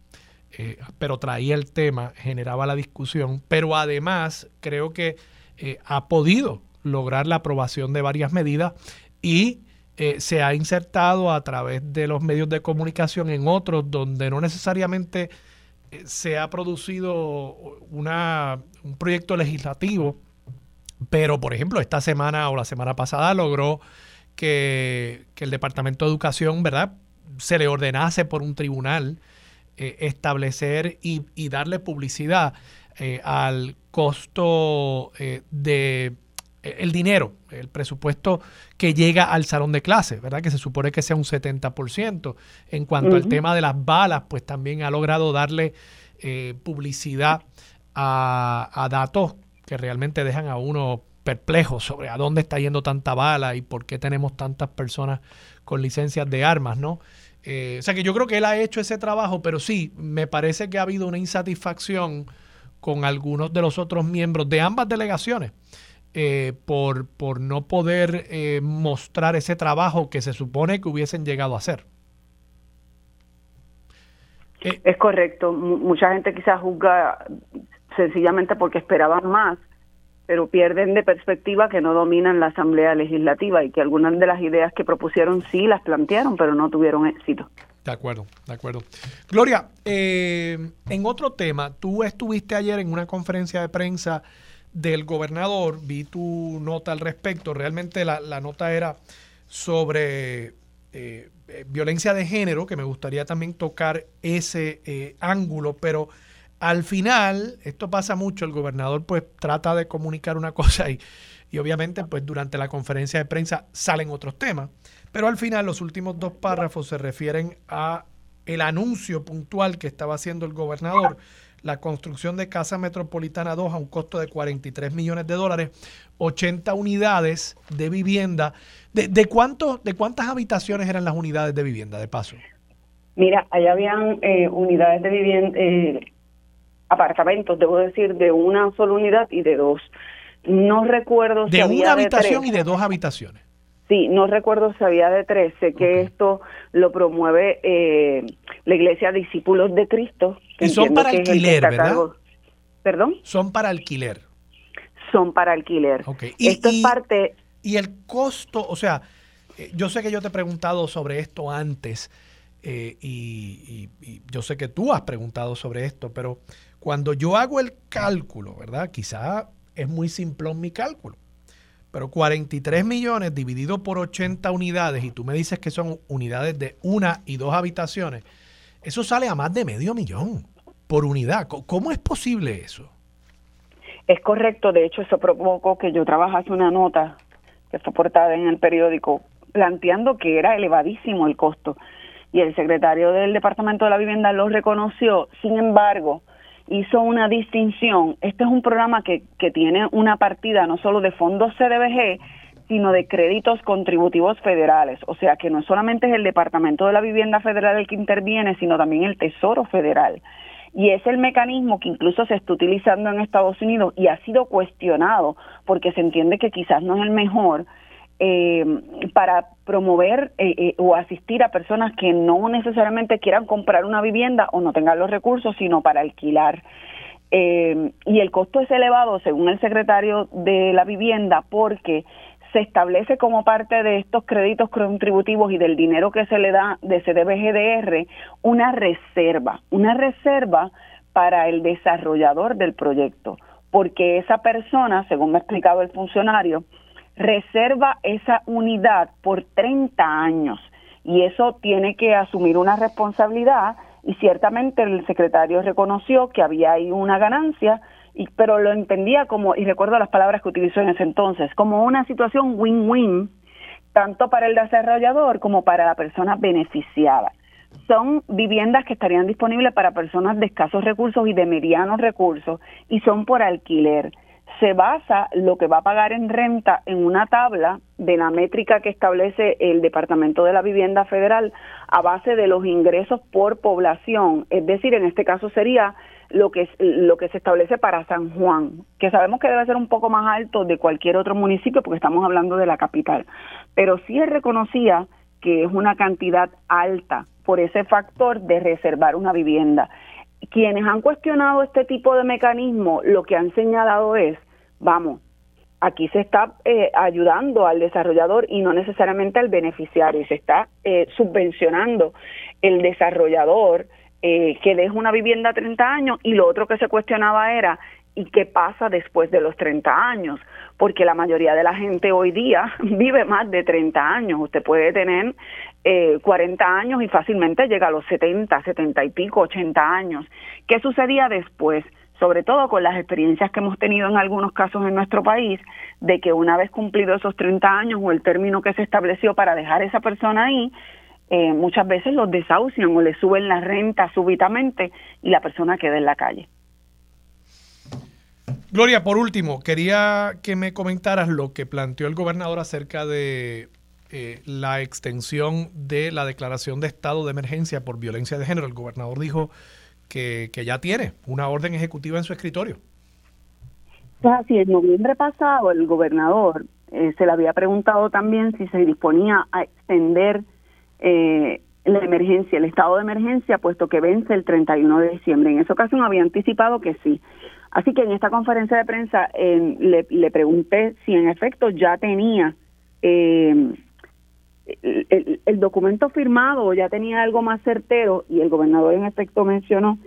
S1: eh, pero traía el tema, generaba la discusión, pero además creo que eh, ha podido lograr la aprobación de varias medidas y se ha insertado a través de los medios de comunicación en otros donde no necesariamente se ha producido una, un proyecto legislativo, pero por ejemplo esta semana o la semana pasada logró que, el Departamento de Educación, ¿verdad? Se le ordenase por un tribunal eh, establecer y, darle publicidad eh, al costo eh, de el dinero, el presupuesto que llega al salón de clases, ¿verdad? Que se supone que sea un 70%. En cuanto al tema de las balas, pues también ha logrado darle eh, publicidad a, datos que realmente dejan a uno perplejo sobre a dónde está yendo tanta bala y por qué tenemos tantas personas con licencias de armas, ¿no? Eh, o sea que yo creo que él ha hecho ese trabajo, pero sí, me parece que ha habido una insatisfacción con algunos de los otros miembros de ambas delegaciones eh, por, por no poder eh, mostrar ese trabajo que se supone que hubiesen llegado a hacer.
S3: Eh, es correcto. mucha gente quizás juzga sencillamente porque esperaban más, pero pierden de perspectiva que no dominan la Asamblea Legislativa y que algunas de las ideas que propusieron sí las plantearon, pero no tuvieron éxito.
S1: De acuerdo, de acuerdo. Gloria, en otro tema, tú estuviste ayer en una conferencia de prensa del gobernador, vi tu nota al respecto, realmente la, nota era sobre eh, eh, violencia de género, que me gustaría también tocar ese eh, ángulo, pero al final, esto pasa mucho, el gobernador pues trata de comunicar una cosa y, y obviamente pues durante la conferencia de prensa salen otros temas, pero al final los últimos dos párrafos se refieren a el anuncio puntual que estaba haciendo el gobernador la construcción de Casa Metropolitana 2 a un costo de 43 millones de dólares, 80 unidades de vivienda. ¿De, de, cuánto, de cuántas habitaciones eran las unidades de vivienda, de paso?
S3: Mira, allá habían eh, unidades de vivienda, eh, apartamentos, debo decir, de una sola unidad y de dos. No recuerdo
S1: de una habitación y de dos habitaciones.
S3: Sí, no recuerdo si había de tres. Sé que esto lo promueve eh, la Iglesia Discípulos de Cristo.
S1: Y son para alquiler, ¿verdad?
S3: ¿Perdón?
S1: Son para alquiler.
S3: Son para alquiler.
S1: Y, esto es parte... Y el costo, o sea, eh, yo sé que yo te he preguntado sobre esto antes eh, y, y, yo sé que tú has preguntado sobre esto, pero cuando yo hago el cálculo, ¿verdad? Quizá es muy simplón mi cálculo. Pero 43 millones dividido por 80 unidades y tú me dices que son unidades de una y dos habitaciones, eso sale a más de medio millón por unidad. ¿Cómo es posible eso?
S3: Es correcto, de hecho eso provocó que yo trabajase una nota que fue portada en el periódico planteando que era elevadísimo el costo y el secretario del Departamento de la Vivienda lo reconoció. Sin embargo, hizo una distinción. Este es un programa que, que tiene una partida no solo de fondos CDBG, sino de créditos contributivos federales. O sea que no solamente es el Departamento de la Vivienda Federal el que interviene, sino también el Tesoro Federal. Y es el mecanismo que incluso se está utilizando en Estados Unidos y ha sido cuestionado porque se entiende que quizás no es el mejor eh, para promover eh, eh, o asistir a personas que no necesariamente quieran comprar una vivienda o no tengan los recursos, sino para alquilar. y el costo es elevado, según el secretario de la vivienda, porque se establece como parte de estos créditos contributivos y del dinero que se le da de CDBGDR una reserva, una reserva para el desarrollador del proyecto, porque esa persona, según me ha explicado el funcionario, reserva esa unidad por 30 años. Y eso tiene que asumir una responsabilidad y ciertamente el secretario reconoció que había ahí una ganancia, y, pero lo entendía como, y recuerdo las palabras que utilizó en ese entonces, como una situación win-win tanto para el desarrollador como para la persona beneficiada. Son viviendas que estarían disponibles para personas de escasos recursos y de medianos recursos y son por alquiler se basa lo que va a pagar en renta en una tabla de la métrica que establece el Departamento de la Vivienda Federal a base de los ingresos por población, es decir, en este caso sería lo que lo que se establece para San Juan, que sabemos que debe ser un poco más alto de cualquier otro municipio porque estamos hablando de la capital, pero sí él reconocía que es una cantidad alta por ese factor de reservar una vivienda. Quienes han cuestionado este tipo de mecanismo, lo que han señalado es vamos, aquí se está eh, ayudando al desarrollador y no necesariamente al beneficiario, se está eh, subvencionando el desarrollador eh, que deja una vivienda a 30 años y lo otro que se cuestionaba era ¿y qué pasa después de los 30 años? Porque la mayoría de la gente hoy día vive más de 30 años. Usted puede tener eh, 40 años y fácilmente llega a los 70, 70 y pico, 80 años. ¿Qué sucedía después? sobre todo con las experiencias que hemos tenido en algunos casos en nuestro país, de que una vez cumplido esos 30 años o el término que se estableció para dejar a esa persona ahí, eh, muchas veces los desahucian o le suben la renta súbitamente y la persona queda en la calle.
S1: Gloria, por último, quería que me comentaras lo que planteó el gobernador acerca de eh, la extensión de la declaración de estado de emergencia por violencia de género. El gobernador dijo que, ya tiene una orden ejecutiva en su escritorio.
S3: Así, en noviembre pasado el gobernador eh, se le había preguntado también si se disponía a extender eh, la emergencia, el estado de emergencia, puesto que vence el 31 de diciembre. En esa ocasión había anticipado que sí. Así que en esta conferencia de prensa le, le, pregunté si en efecto ya tenía eh, el, documento firmado ya tenía algo más certero y el gobernador en efecto mencionó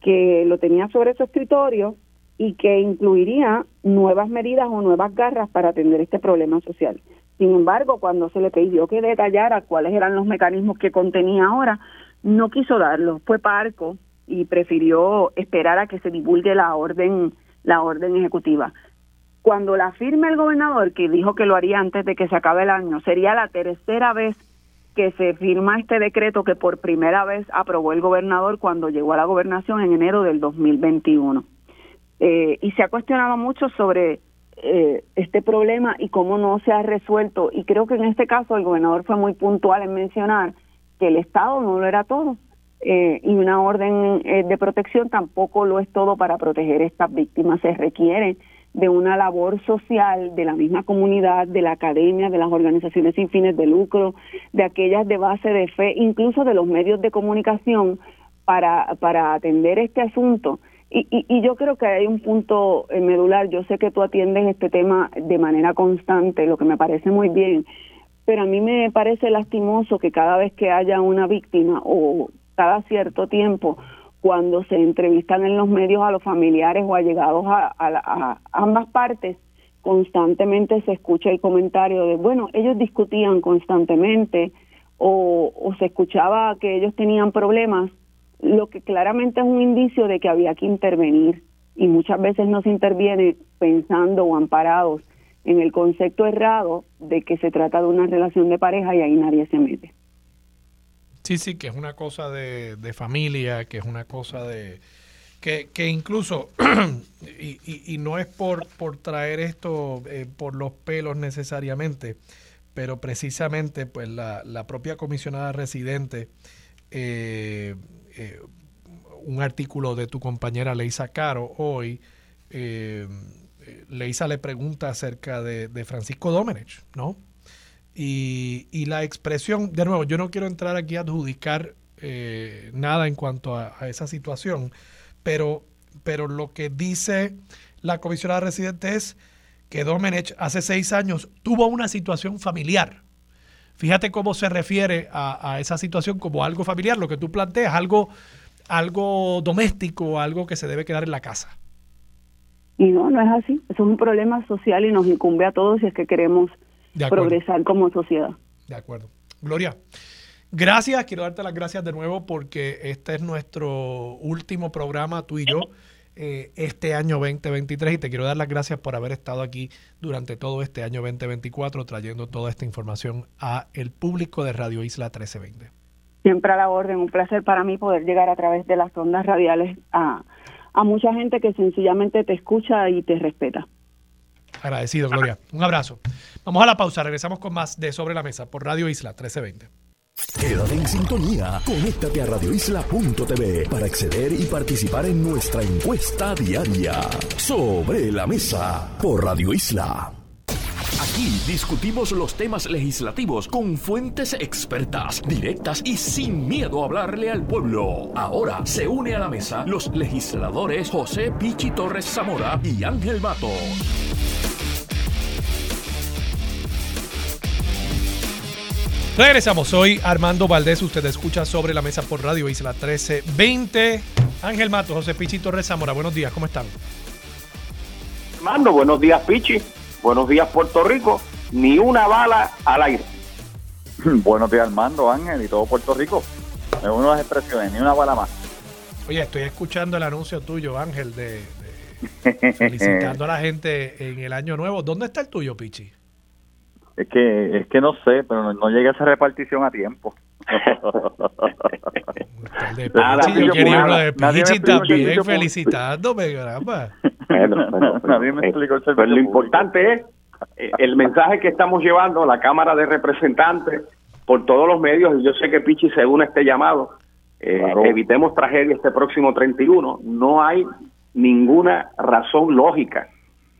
S3: que lo tenía sobre su escritorio y que incluiría nuevas medidas o nuevas garras para atender este problema social. Sin embargo, cuando se le pidió que detallara cuáles eran los mecanismos que contenía ahora, no quiso darlo, fue parco y prefirió esperar a que se divulgue la orden la orden ejecutiva. Cuando la firme el gobernador, que dijo que lo haría antes de que se acabe el año, sería la tercera vez que se firma este decreto que por primera vez aprobó el gobernador cuando llegó a la gobernación en enero del 2021. Eh, y se ha cuestionado mucho sobre eh, este problema y cómo no se ha resuelto. Y creo que en este caso el gobernador fue muy puntual en mencionar que el Estado no lo era todo. Eh, y una orden de protección tampoco lo es todo para proteger estas víctimas. Se requiere de una labor social de la misma comunidad, de la academia, de las organizaciones sin fines de lucro, de aquellas de base de fe, incluso de los medios de comunicación para, para atender este asunto. Y, y, y yo creo que hay un punto eh, medular, yo sé que tú atiendes este tema de manera constante, lo que me parece muy bien, pero a mí me parece lastimoso que cada vez que haya una víctima o cada cierto tiempo cuando se entrevistan en los medios a los familiares o allegados a, a, ambas partes, constantemente se escucha el comentario de, bueno, ellos discutían constantemente o, o se escuchaba que ellos tenían problemas, lo que claramente es un indicio de que había que intervenir y muchas veces no se interviene pensando o amparados en el concepto errado de que se trata de una relación de pareja y ahí nadie se mete.
S1: Sí, sí, que es una cosa de, familia, que es una cosa de... Que, que incluso, y, y, no es por, por traer esto eh, por los pelos necesariamente, pero precisamente pues la, la propia comisionada residente, eh, eh, un artículo de tu compañera Leisa Caro hoy, Leisa le pregunta acerca de, Francisco Domenech, ¿no? Y, la expresión, de nuevo, yo no quiero entrar aquí a adjudicar eh, nada en cuanto a, esa situación, pero, pero lo que dice la comisionada residente es que Domenech hace seis años tuvo una situación familiar. Fíjate cómo se refiere a, esa situación como algo familiar, lo que tú planteas, algo, algo doméstico, algo que se debe quedar en la casa.
S3: Y no, no es así. Eso es un problema social y nos incumbe a todos si es que queremos progresar como sociedad.
S1: De acuerdo. Gloria, gracias. Quiero darte las gracias de nuevo porque este es nuestro último programa, tú y yo, eh, este año 2023 y te quiero dar las gracias por haber estado aquí durante todo este año 2024 trayendo toda esta información a el público de Radio Isla 1320.
S3: Siempre a la orden, un placer para mí poder llegar a través de las ondas radiales a, a mucha gente que sencillamente te escucha y te respeta.
S1: Agradecido, Gloria. Un abrazo. Vamos a la pausa, regresamos con más de Sobre la Mesa por Radio Isla 1320.
S2: Quédate en sintonía, conéctate a radioisla.tv para acceder y participar en nuestra encuesta diaria. Sobre la Mesa por Radio Isla. Aquí discutimos los temas legislativos con fuentes expertas, directas y sin miedo a hablarle al pueblo. Ahora se une a la mesa los legisladores José Pichi Torres Zamora y Ángel Mato.
S1: Regresamos, soy Armando Valdés, usted escucha sobre la mesa por Radio Isla 1320. Ángel Mato, José Pichi Torres Zamora, buenos días, ¿cómo están?
S4: Armando, buenos días Pichi, buenos días Puerto Rico, ni una bala al aire.
S5: buenos días Armando, Ángel y todo Puerto Rico. Me uno las expresiones, ni una bala más.
S1: Oye, estoy escuchando el anuncio tuyo, Ángel, de, de felicitando a la gente en el año nuevo. ¿Dónde está el tuyo, Pichi?
S5: Es que, es que no sé, pero no, llega esa repartición a tiempo.
S1: Nada, yo quería uno de Pichi también felicitándome,
S4: Nadie me explicó el Pero lo importante es eh, el mensaje que estamos llevando a la Cámara de Representantes por todos los medios, y yo sé que Pichi se une a este llamado, eh, evitemos tragedia este próximo 31, no hay ninguna razón lógica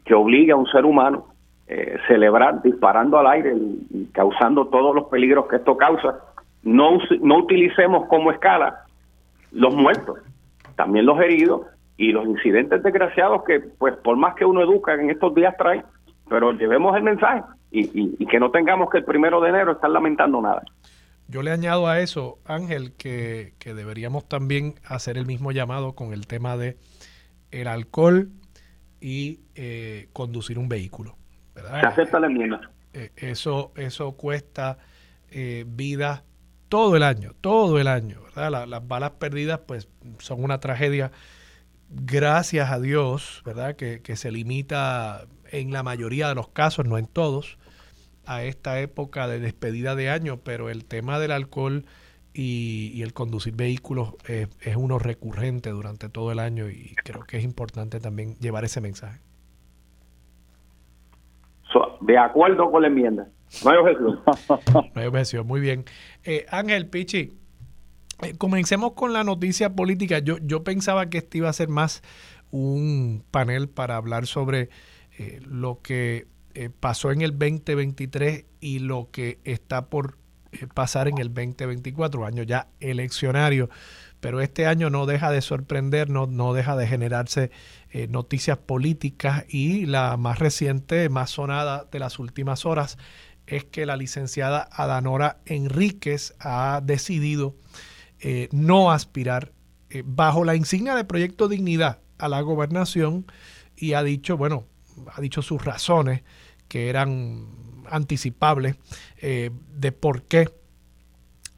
S4: que obligue a un ser humano eh, celebrar disparando al aire y, causando todos los peligros que esto causa. No, no utilicemos como escala los muertos, también los heridos y los incidentes desgraciados que, pues, por más que uno educa en estos días trae, pero llevemos el mensaje y, que no tengamos que el primero de enero estar lamentando nada.
S1: Yo le añado a eso, Ángel, que, deberíamos también hacer el mismo llamado con el tema de el alcohol y eh, conducir un vehículo.
S4: Se acepta la enmienda.
S1: Eh, eso, eso cuesta eh, vida todo el año, todo el año, ¿verdad? las balas perdidas pues son una tragedia, gracias a Dios, ¿verdad? Que, se limita en la mayoría de los casos, no en todos, a esta época de despedida de año, pero el tema del alcohol y, el conducir vehículos es uno recurrente durante todo el año y creo que es importante también llevar ese mensaje
S4: de acuerdo con la enmienda. No objeción.
S1: muy bien. Eh, Ángel Pichi, eh, comencemos con la noticia política. Yo, yo pensaba que este iba a ser más un panel para hablar sobre eh, lo que pasó en el 2023 y lo que está por pasar en el 2024, año ya eleccionario pero este año no deja de sorprender, no, deja de generarse eh, noticias políticas y la más reciente, más sonada de las últimas horas es que la licenciada Adanora Enríquez ha decidido eh, no aspirar eh, bajo la insignia de Proyecto Dignidad a la gobernación y ha dicho, bueno, ha dicho sus razones que eran anticipables de por qué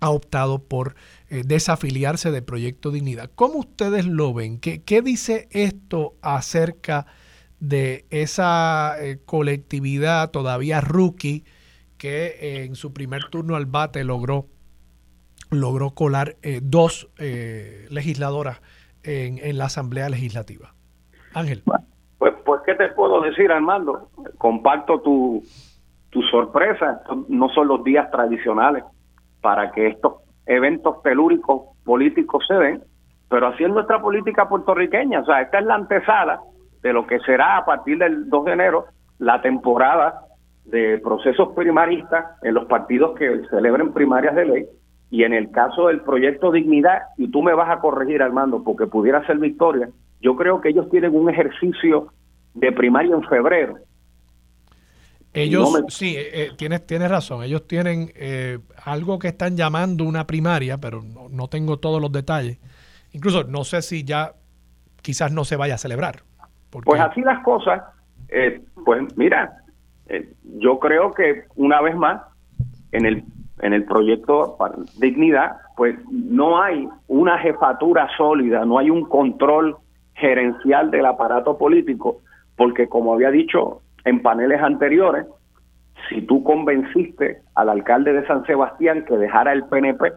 S1: ha optado por eh, desafiliarse de Proyecto Dignidad. ¿Cómo ustedes lo ven? ¿Qué, qué dice esto acerca de esa eh, colectividad todavía rookie que eh, en su primer turno al bate logró, logró colar dos legisladoras en, en, la Asamblea Legislativa? Ángel.
S4: Pues, pues, ¿qué te puedo decir, Armando? Comparto tu, tu sorpresa. No son los días tradicionales para que estos eventos telúricos políticos se den, pero así es nuestra política puertorriqueña. O sea, esta es la antesala de lo que será a partir del 2 de enero la temporada de procesos primaristas en los partidos que celebren primarias de ley y en el caso del proyecto Dignidad, y tú me vas a corregir Armando, porque pudiera ser victoria, yo creo que ellos tienen un ejercicio de primaria en febrero
S1: ellos, sí, eh, eh, tienes, tienes razón, ellos tienen eh, algo que están llamando una primaria, pero no, tengo todos los detalles. Incluso no sé si ya quizás no se vaya a celebrar.
S4: Pues así las cosas, pues mira, yo creo que una vez más, en el, en el proyecto Dignidad, pues no hay una jefatura sólida, no hay un control gerencial del aparato político, porque como había dicho en paneles anteriores, si tú convenciste al alcalde de San Sebastián que dejara el PNP,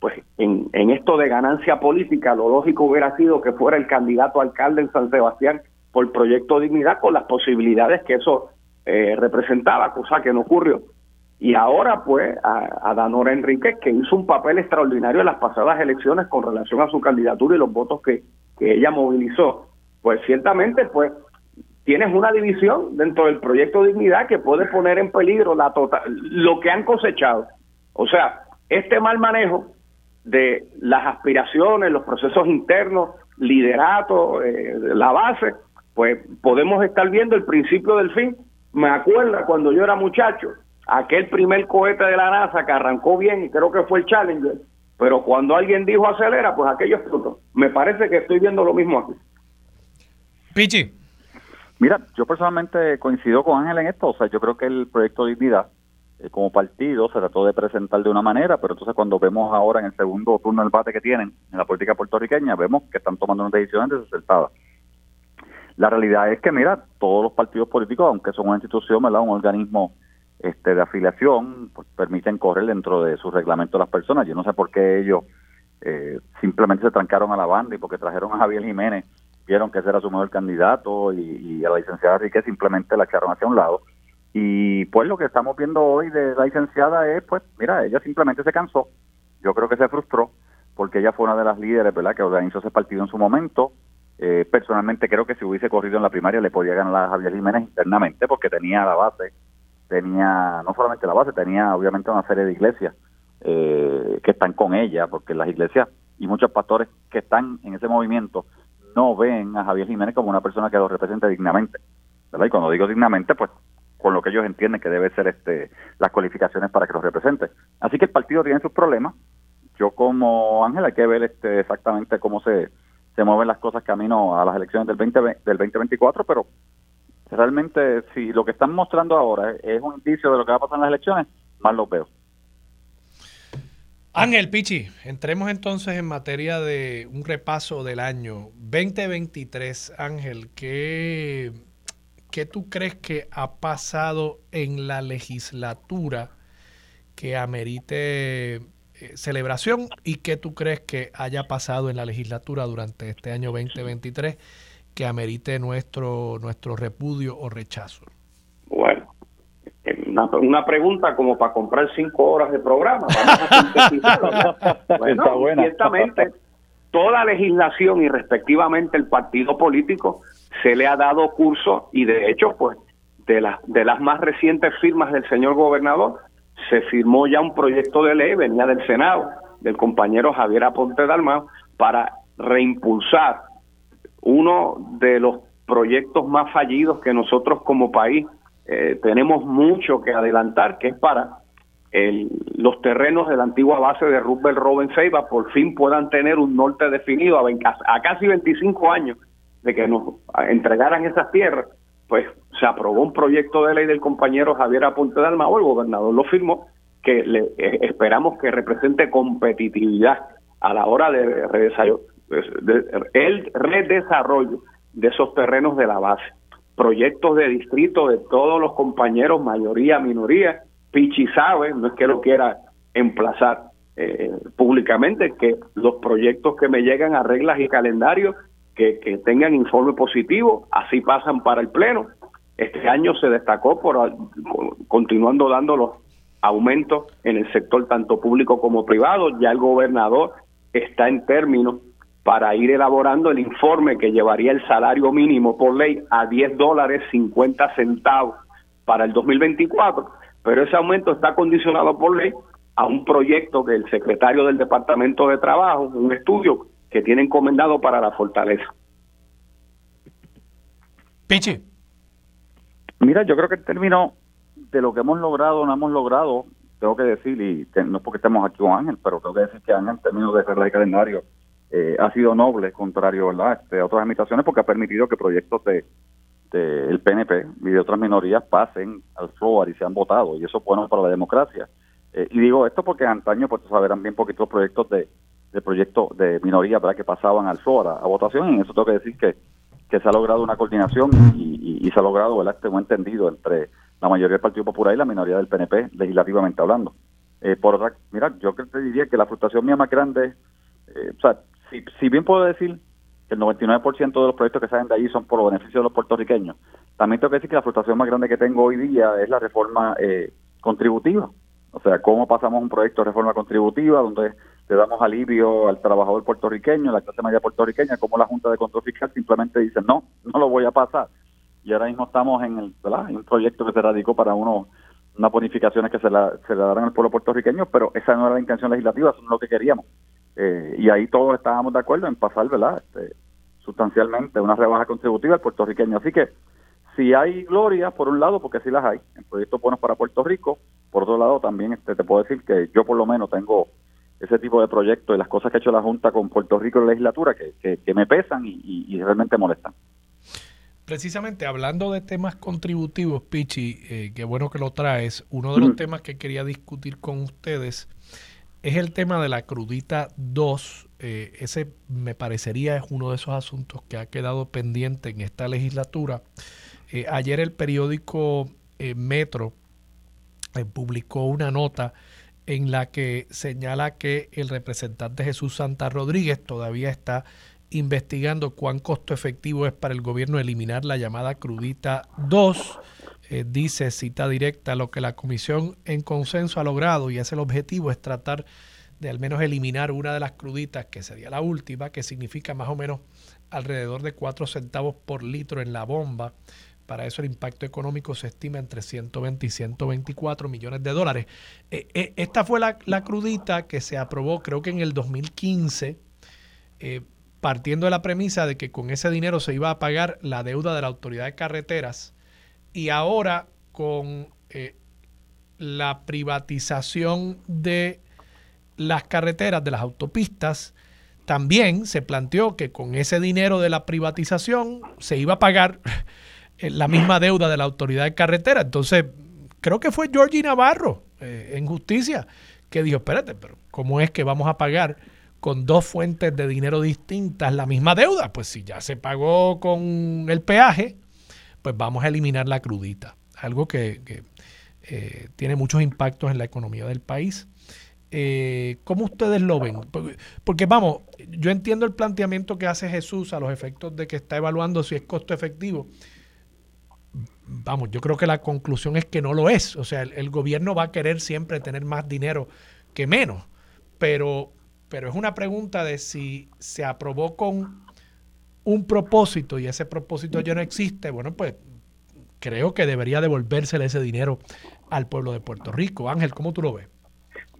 S4: pues en, en esto de ganancia política, lo lógico hubiera sido que fuera el candidato alcalde en San Sebastián por Proyecto Dignidad con las posibilidades que eso eh, representaba, cosa que no ocurrió. Y ahora, pues, a, a Danora Enríquez, que hizo un papel extraordinario en las pasadas elecciones con relación a su candidatura y los votos que, que ella movilizó, pues ciertamente, pues, tienes una división dentro del proyecto Dignidad que puede poner en peligro la total, lo que han cosechado. O sea, este mal manejo de las aspiraciones, los procesos internos, liderato, eh, la base, pues podemos estar viendo el principio del fin. Me acuerdo cuando yo era muchacho, aquel primer cohete de la NASA que arrancó bien y creo que fue el Challenger, pero cuando alguien dijo acelera, pues aquello explotó. Me parece que estoy viendo lo mismo aquí.
S1: Pichi.
S5: Mira, yo personalmente coincido con Ángel en esto, o sea, yo creo que el proyecto Dignidad eh, como partido se trató de presentar de una manera, pero entonces cuando vemos ahora en el segundo turno del debate que tienen en la política puertorriqueña, vemos que están tomando unas decisiones desacertadas. La realidad es que, mira, todos los partidos políticos, aunque son una institución, ¿verdad? un organismo este, de afiliación, pues permiten correr dentro de su reglamento las personas. Yo no sé por qué ellos eh, simplemente se trancaron a la banda y porque trajeron a Javier Jiménez, vieron que ese era su mejor candidato y, a la licenciada Riquet simplemente la echaron hacia un lado y pues lo que estamos viendo hoy de la licenciada es, pues, mira, ella simplemente se cansó. Yo creo que se frustró porque ella fue una de las líderes, ¿verdad?, que organizó ese partido en su momento. Eh, personalmente creo que si hubiese corrido en la primaria le podía ganar a Javier Jiménez internamente porque tenía la base, tenía no solamente la base, tenía obviamente una serie de iglesias eh, que están con ella, porque las iglesias y muchos pastores que están en ese movimiento no ven a Javier Jiménez como una persona que lo represente dignamente. ¿verdad? Y cuando digo dignamente, pues con lo que ellos entienden que debe ser este las cualificaciones para que los represente. Así que el partido tiene sus problemas. Yo como Ángel hay que ver este exactamente cómo se, se mueven las cosas camino a las elecciones del 20, del 2024, pero realmente si lo que están mostrando ahora es un indicio de lo que va a pasar en las elecciones, más lo veo.
S1: Ángel Pichi, entremos entonces en materia de un repaso del año 2023. Ángel, ¿qué ¿qué tú crees que ha pasado en la legislatura que amerite eh, celebración y qué tú crees que haya pasado en la legislatura durante este año 2023 que amerite nuestro, nuestro repudio o rechazo?
S4: Bueno, una, una, pregunta como para comprar cinco horas de programa. Bueno, Está buena. ciertamente toda legislación y respectivamente el partido político se le ha dado curso y de hecho pues de las de las más recientes firmas del señor gobernador se firmó ya un proyecto de ley venía del Senado del compañero Javier Aponte Dalmao para reimpulsar uno de los proyectos más fallidos que nosotros como país eh, tenemos mucho que adelantar que es para el, los terrenos de la antigua base de Roosevelt Robin Seiba por fin puedan tener un norte definido a, casi 25 años de que nos entregaran esas tierras, pues se aprobó un proyecto de ley del compañero Javier Aponte de Almagro, el gobernador lo firmó, que le, eh, esperamos que represente competitividad a la hora de, de, el redesarrollo de esos terrenos de la base. Proyectos de distrito de todos los compañeros, mayoría, minoría, Pichi sabe, no es que lo quiera emplazar eh, públicamente, que los proyectos que me llegan a reglas y calendarios que, tengan informe positivo, así pasan para el Pleno. Este año se destacó por continuando dando los aumentos en el sector tanto público como privado. Ya el gobernador está en términos para ir elaborando el informe que llevaría el salario mínimo por ley a 10 dólares 50 centavos para el 2024, pero ese aumento está condicionado por ley a un proyecto que el secretario del Departamento de Trabajo, un estudio que tiene encomendado para la fortaleza.
S1: Pichi.
S5: Mira, yo creo que en términos de lo que hemos logrado o no hemos logrado, tengo que decir, y no es porque estemos aquí con Ángel, pero tengo que decir que Ángel en términos de regla de calendario eh, ha sido noble, contrario ¿verdad? Este, a otras limitaciones, porque ha permitido que proyectos de, el PNP y de otras minorías pasen al floor y se han votado, y eso es bueno para la democracia. Eh, y digo esto porque antaño, pues saberán bien poquitos proyectos de de proyectos de minoría ¿verdad? que pasaban al FLORA a votación. Y en eso tengo que decir que, que se ha logrado una coordinación y, se ha logrado ¿verdad? este buen entendido entre la mayoría del Partido Popular y la minoría del PNP, legislativamente hablando. Eh, por otra, mira, yo te diría que la frustración mía más grande, eh, o si, si bien puedo decir que el 99% de los proyectos que salen de ahí son por los beneficios de los puertorriqueños, también tengo que decir que la frustración más grande que tengo hoy día es la reforma eh, contributiva. O sea, cómo pasamos un proyecto de reforma contributiva donde le damos alivio al trabajador puertorriqueño, a la clase media puertorriqueña, como la Junta de Control Fiscal simplemente dice, no, no lo voy a pasar. Y ahora mismo estamos en el En un proyecto que se radicó para uno unas bonificaciones que se, la, se le darán al pueblo puertorriqueño, pero esa no era la intención legislativa, eso no es lo que queríamos. Eh, y ahí todos estábamos de acuerdo en pasar, ¿verdad? Este, sustancialmente una rebaja contributiva al puertorriqueño. Así que si hay gloria, por un lado, porque sí las hay, en proyectos buenos para Puerto Rico, por otro lado también este, te puedo decir que yo por lo menos tengo ese tipo de proyectos y las cosas que ha hecho la Junta con Puerto Rico en la legislatura que, que, me pesan y, realmente molestan.
S1: Precisamente hablando de temas contributivos, Pichi, eh, qué bueno que lo traes. Uno de los temas que quería discutir con ustedes es el tema de la crudita 2. Eh, ese me parecería es uno de esos asuntos que ha quedado pendiente en esta legislatura. Eh, ayer el periódico Metro publicó una nota en la que señala que el representante Jesús Santa Rodríguez todavía está investigando cuán costo efectivo es para el gobierno eliminar la llamada crudita 2. Eh, dice, cita directa, lo que la comisión en consenso ha logrado y es el objetivo es tratar de al menos eliminar una de las cruditas, que sería la última, que significa más o menos alrededor de 4 centavos por litro en la bomba para eso el impacto económico se estima entre 120 y 124 millones de dólares. Eh, eh, esta fue la, crudita que se aprobó creo que en el 2015, eh, partiendo de la premisa de que con ese dinero se iba a pagar la deuda de la Autoridad de Carreteras y ahora con la privatización de las carreteras, de las autopistas, también se planteó que con ese dinero de la privatización se iba a pagar eh, la misma deuda de la autoridad de carretera. Entonces, creo que fue Georgie Navarro eh, en justicia que dijo, espérate, pero ¿cómo es que vamos a pagar con dos fuentes de dinero distintas la misma deuda? Pues si ya se pagó con el peaje, pues vamos a eliminar la crudita. Algo que, eh, tiene muchos impactos en la economía del país. ¿Cómo ustedes lo ven? porque, vamos, yo entiendo el planteamiento que hace Jesús a los efectos de que está evaluando si es costo efectivo, vamos, yo creo que la conclusión es que no lo es. O sea, el, gobierno va a querer siempre tener más dinero que menos. Pero, pero es una pregunta de si se aprobó con un propósito y ese propósito ya no existe. Bueno, pues creo que debería devolvérsele ese dinero al pueblo de Puerto Rico. Ángel, ¿cómo tú lo ves?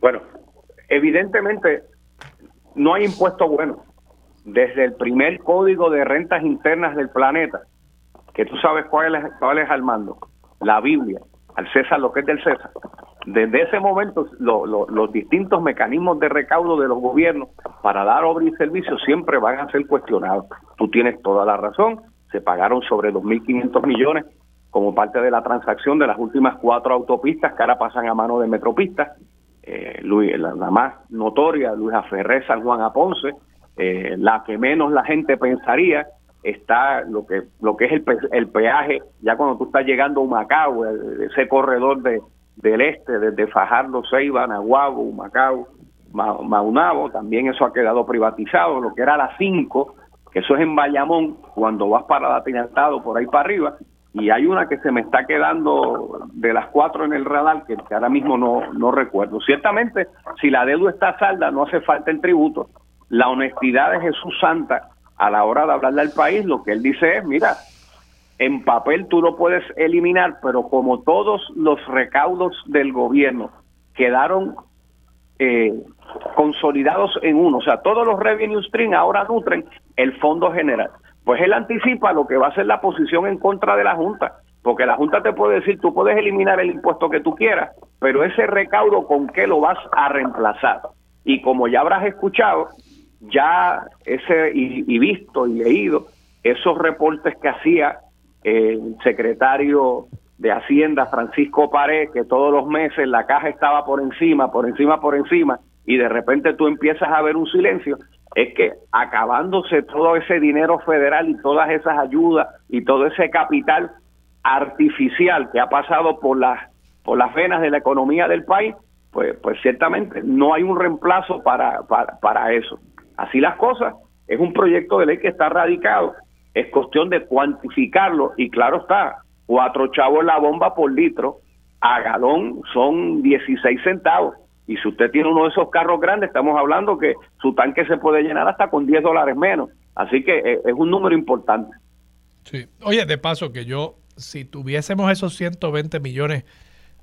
S4: Bueno, evidentemente no hay impuesto bueno. Desde el primer código de rentas internas del planeta, que tú sabes cuál es, cuál al mando, la Biblia, al César lo que es del César. Desde ese momento, los distintos mecanismos de recaudo de los gobiernos para dar obra y servicio siempre van a ser cuestionados. Tú tienes toda la razón, se pagaron sobre 2.500 millones como parte de la transacción de las últimas cuatro autopistas que ahora pasan a mano de Metropistas. Eh, la, más notoria, Luisa Ferré, San Juan a Ponce, eh, la que menos la gente pensaría, está lo que lo que es el, el peaje ya cuando tú estás llegando a Humacao ese corredor de del este desde Fajardo Ceiba Nahuabo Humacao Maunabo también eso ha quedado privatizado lo que era la 5 que eso es en Bayamón cuando vas para Latinantado por ahí para arriba y hay una que se me está quedando de las cuatro en el radar que, que ahora mismo no, no recuerdo. Ciertamente si la deuda está salda no hace falta el tributo. La honestidad de Jesús Santa a la hora de hablarle al país, lo que él dice es, mira, en papel tú lo puedes eliminar, pero como todos los recaudos del gobierno quedaron eh, consolidados en uno, o sea, todos los revenue stream ahora nutren el fondo general. Pues él anticipa lo que va a ser la posición en contra de la Junta, porque la Junta te puede decir, tú puedes eliminar el impuesto que tú quieras, pero ese recaudo, ¿con qué lo vas a reemplazar? Y como ya habrás escuchado, ya ese y, visto y leído esos reportes que hacía el secretario de Hacienda Francisco Pared que todos los meses la caja estaba por encima, por encima, por encima y de repente tú empiezas a ver un silencio, es que acabándose todo ese dinero federal y todas esas ayudas y todo ese capital artificial que ha pasado por las por las venas de la economía del país, pues pues ciertamente no hay un reemplazo para, para, para eso. Así las cosas, es un proyecto de ley que está radicado, es cuestión de cuantificarlo y claro está, cuatro chavos la bomba por litro, a galón son 16 centavos. Y si usted tiene uno de esos carros grandes, estamos hablando que su tanque se puede llenar hasta con 10 dólares menos. Así que eh, es un número importante.
S1: Sí. Oye, de paso que yo, si tuviésemos esos 120 millones,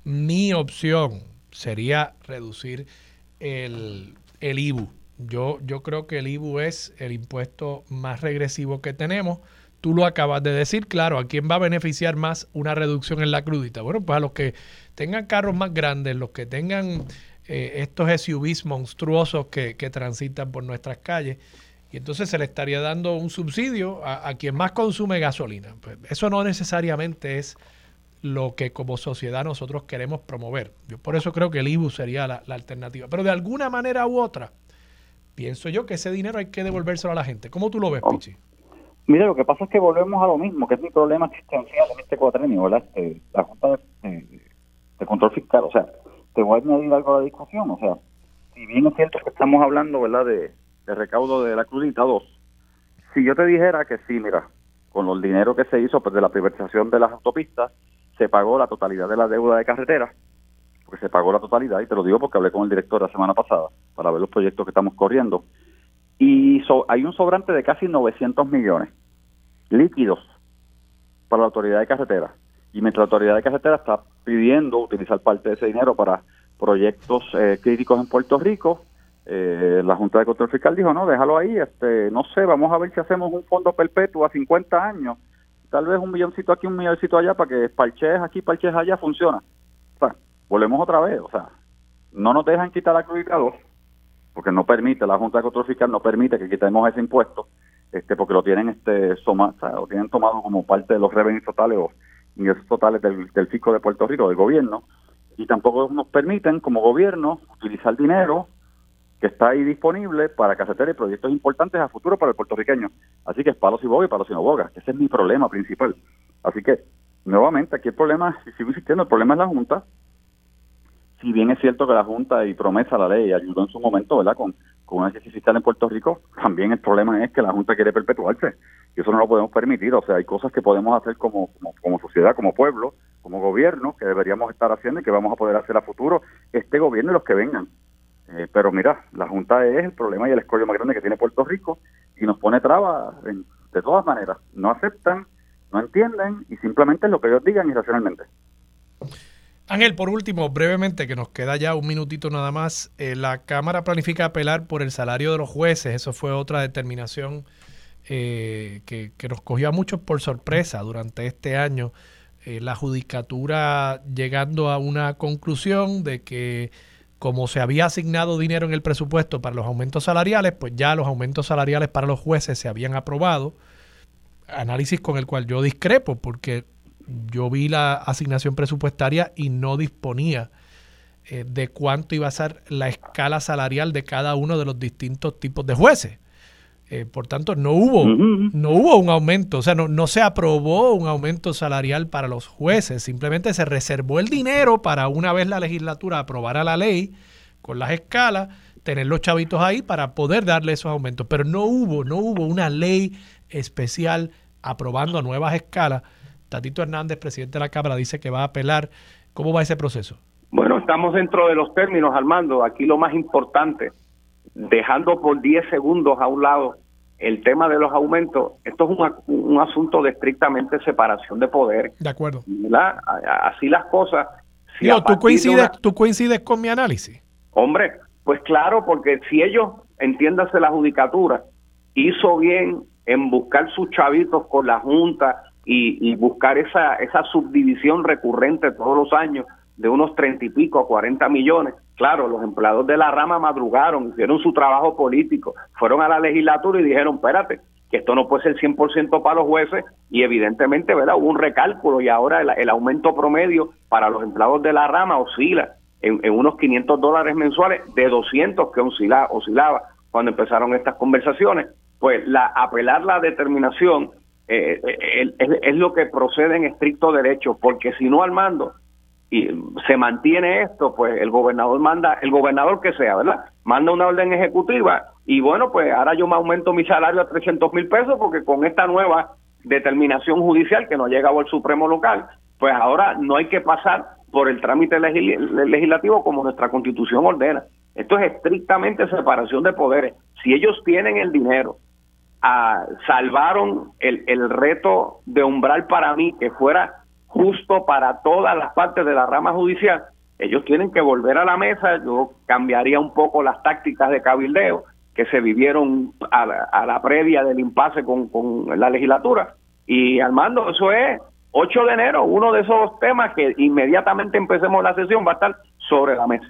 S1: mi opción sería reducir el, el IBU. Yo, yo creo que el IBU es el impuesto más regresivo que tenemos Tú lo acabas de decir, claro, ¿a quién va a beneficiar más una reducción en la crudita? Bueno, pues a los que tengan carros más grandes, los que tengan eh, estos SUVs monstruosos que, transitan por nuestras calles. Y entonces se le estaría dando un subsidio a, quien más consume gasolina. Pues eso no necesariamente es lo que como sociedad nosotros queremos promover. Yo por eso creo que el IBU sería la, alternativa. Pero de alguna manera u otra, pienso yo que ese dinero hay que devolvérselo a la gente. ¿Cómo tú lo ves, oh. Pichi?
S5: Mira, lo que pasa es que volvemos a lo mismo, que es mi problema existencial en este cuatrenio, ¿verdad? Este, la Junta de, Control Fiscal. O sea, te voy a añadir algo a la discusión. O sea, si bien es cierto que estamos hablando, ¿verdad?, de, recaudo de la crudita 2, si yo te dijera que sí, mira, con los dinero que se hizo pues, de la privatización de las autopistas, se pagó la totalidad de la deuda de carretera, porque se pagó la totalidad, y te lo digo porque hablé con el director la semana pasada para ver los proyectos que estamos corriendo y hay un sobrante de casi 900 millones líquidos para la autoridad de carretera. Y mientras la autoridad de carretera está pidiendo utilizar parte de ese dinero para proyectos eh, críticos en Puerto Rico, eh, la Junta de Control Fiscal dijo, no, déjalo ahí, este, no sé, vamos a ver si hacemos un fondo perpetuo a 50 años, tal vez un milloncito aquí, un milloncito allá, para que parches aquí, parches allá, funciona. Volvemos otra vez, o sea, no nos dejan quitar la crudita porque no permite, la Junta de Control Fiscal no permite que quitemos ese impuesto, este porque lo tienen este soma, lo tienen tomado como parte de los revenues totales o ingresos totales del, del fisco de Puerto Rico, del gobierno, y tampoco nos permiten como gobierno utilizar dinero que está ahí disponible para casetear proyectos importantes a futuro para el puertorriqueño. Así que es palos y boga y palos y no boga, ese es mi problema principal. Así que, nuevamente, aquí el problema, si sigo insistiendo, el problema es la Junta, si bien es cierto que la Junta y promesa la ley ayudó en su momento, ¿verdad? Con, con una crisis fiscal en Puerto Rico, también el problema es que la Junta quiere perpetuarse y eso no lo podemos permitir. O sea, hay cosas que podemos hacer como, como, sociedad, como pueblo, como gobierno, que deberíamos estar haciendo y que vamos a poder hacer a futuro este gobierno y los que vengan. Eh, pero mira, la Junta es el problema y el escollo más grande que tiene Puerto Rico y nos pone trabas de todas maneras. No aceptan, no entienden y simplemente es lo que ellos digan irracionalmente.
S1: Ángel, por último, brevemente, que nos queda ya un minutito nada más, eh, la Cámara planifica apelar por el salario de los jueces, eso fue otra determinación eh, que, nos cogió a muchos por sorpresa durante este año, eh, la judicatura llegando a una conclusión de que como se había asignado dinero en el presupuesto para los aumentos salariales, pues ya los aumentos salariales para los jueces se habían aprobado, análisis con el cual yo discrepo, porque yo vi la asignación presupuestaria y no disponía eh, de cuánto iba a ser la escala salarial de cada uno de los distintos tipos de jueces. Eh, por tanto, no hubo, no hubo un aumento, o sea, no, no se aprobó un aumento salarial para los jueces, simplemente se reservó el dinero para una vez la legislatura aprobara la ley con las escalas, tener los chavitos ahí para poder darle esos aumentos. Pero no hubo, no hubo una ley especial aprobando nuevas escalas Tatito Hernández, presidente de la Cámara, dice que va a apelar. ¿Cómo va ese proceso?
S4: Bueno, estamos dentro de los términos, Armando. Aquí lo más importante, dejando por 10 segundos a un lado el tema de los aumentos, esto es un, asunto de estrictamente separación de poder.
S1: De acuerdo.
S4: Así las cosas.
S1: Si ¿tú, coincides, ¿tú coincides con mi análisis?
S4: Hombre, pues claro, porque si ellos, entiéndase la judicatura, hizo bien en buscar sus chavitos con la Junta y, buscar esa, esa subdivisión recurrente todos los años de unos treinta y pico a cuarenta millones. Claro, los empleados de la rama madrugaron, hicieron su trabajo político, fueron a la legislatura y dijeron, espérate, que esto no puede ser 100% para los jueces y evidentemente ¿verdad? hubo un recálculo y ahora el, aumento promedio para los empleados de la rama oscila en, unos 500 dólares mensuales de 200 que oscilaba, oscilaba cuando empezaron estas conversaciones. Pues la apelar la determinación eh, eh, es, lo que procede en estricto derecho, porque si no, Armando, y se mantiene esto, pues el gobernador manda, el gobernador que sea, ¿verdad? Manda una orden ejecutiva y bueno, pues ahora yo me aumento mi salario a 300 mil pesos porque con esta nueva determinación judicial que no llega al Supremo local, pues ahora no hay que pasar por el trámite legislativo como nuestra constitución ordena. Esto es estrictamente separación de poderes. Si ellos tienen el dinero, salvaron el, el reto de umbral para mí, que fuera justo para todas las partes de la rama judicial, ellos tienen que volver a la mesa. Yo cambiaría un poco las tácticas de cabildeo que se vivieron a la, previa del impasse con, con la legislatura. Y Armando, eso es 8 de enero, uno de esos temas que inmediatamente empecemos la sesión va a estar sobre la mesa.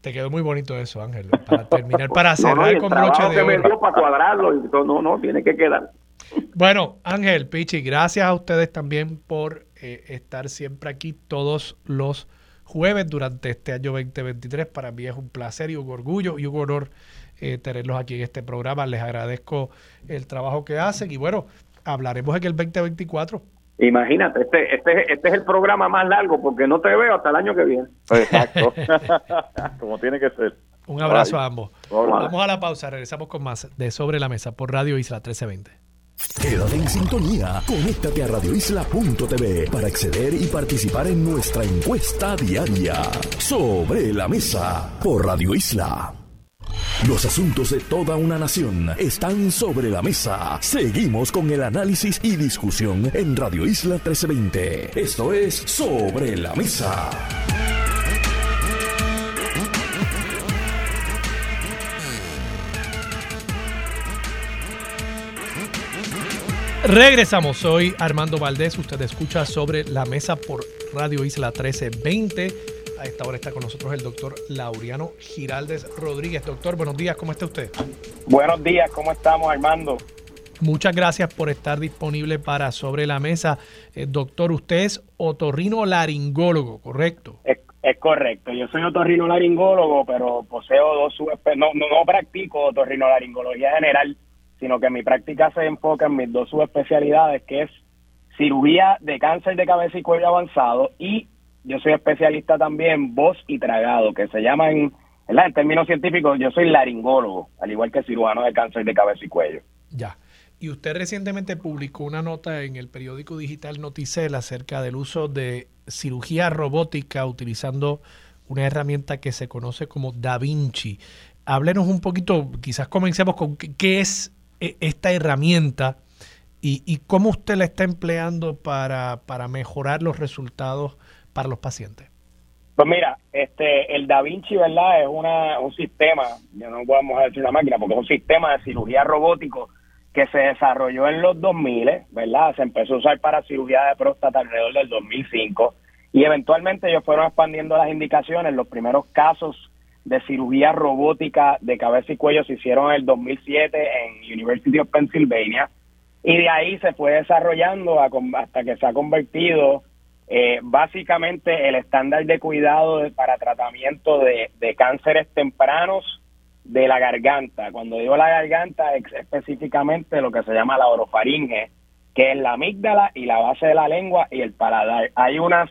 S1: Te quedó muy bonito eso, Ángel, para terminar, para cerrar con broche de oro.
S4: para cuadrarlo, no, no, tiene que quedar.
S1: Bueno, Ángel, Pichi, gracias a ustedes también por eh, estar siempre aquí todos los jueves durante este año 2023. Para mí es un placer y un orgullo y un honor eh, tenerlos aquí en este programa. Les agradezco el trabajo que hacen y bueno, hablaremos en el 2024.
S4: Imagínate, este, este, este es el programa más largo porque no te veo hasta el año que viene.
S5: Exacto, como tiene que ser.
S1: Un abrazo a ambos. Vamos a la pausa, regresamos con más de Sobre la Mesa por Radio Isla 1320.
S2: Quédate en sintonía. Conéctate a radioisla.tv para acceder y participar en nuestra encuesta diaria. Sobre la mesa por Radio Isla. Los asuntos de toda una nación están sobre la mesa. Seguimos con el análisis y discusión en Radio Isla 1320. Esto es Sobre la Mesa.
S1: Regresamos, soy Armando Valdés, usted escucha sobre la mesa por Radio Isla 1320. A esta hora está con nosotros el doctor Laureano Giraldes Rodríguez. Doctor, buenos días, ¿cómo está usted?
S6: Buenos días, ¿cómo estamos Armando?
S1: Muchas gracias por estar disponible para Sobre la Mesa. Eh, doctor, usted es otorrino laringólogo, ¿correcto?
S6: Es, correcto. Yo soy otorrino laringólogo, pero poseo dos no, no, no practico otorrino laringología general sino que mi práctica se enfoca en mis dos subespecialidades, que es cirugía de cáncer de cabeza y cuello avanzado y yo soy especialista también en voz y tragado, que se llama en, en términos científicos, yo soy laringólogo, al igual que cirujano de cáncer de cabeza y cuello.
S1: Ya. Y usted recientemente publicó una nota en el periódico digital Noticel acerca del uso de cirugía robótica utilizando una herramienta que se conoce como Da Vinci. Háblenos un poquito, quizás comencemos con qué es e, esta herramienta y, cómo usted la está empleando para, para mejorar los resultados para los pacientes.
S6: Pues mira, este, el Da Vinci, ¿verdad? Es una, un sistema, ya no podemos decir una máquina, porque es un sistema de cirugía robótico que se desarrolló en los 2000, ¿verdad? Se empezó a usar para cirugía de próstata alrededor del 2005 y eventualmente ellos fueron expandiendo las indicaciones. Los primeros casos de cirugía robótica de cabeza y cuello se hicieron en el 2007 en University of Pennsylvania y de ahí se fue desarrollando hasta que se ha convertido eh, básicamente el estándar de cuidado para tratamiento de, cánceres tempranos de la garganta. Cuando digo la garganta, es específicamente lo que se llama la orofaringe, que es la amígdala y la base de la lengua y el paladar. Hay unas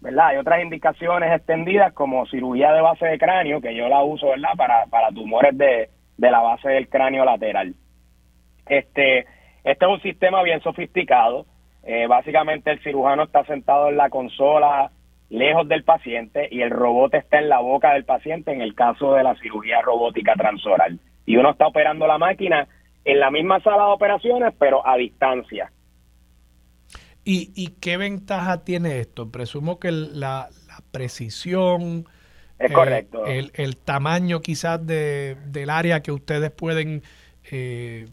S6: ¿verdad? Hay otras indicaciones extendidas como cirugía de base de cráneo, que yo la uso, ¿verdad? Para, para tumores de, de la base del cráneo lateral. Este, este es un sistema bien sofisticado. Eh, básicamente el cirujano está sentado en la consola lejos del paciente y el robot está en la boca del paciente en el caso de la cirugía robótica transoral. Y uno está operando la máquina en la misma sala de operaciones, pero a distancia.
S1: ¿Y, qué ventaja tiene esto? Presumo que la, precisión,
S6: es correcto.
S1: Eh, el, tamaño quizás de, del área que ustedes pueden eh,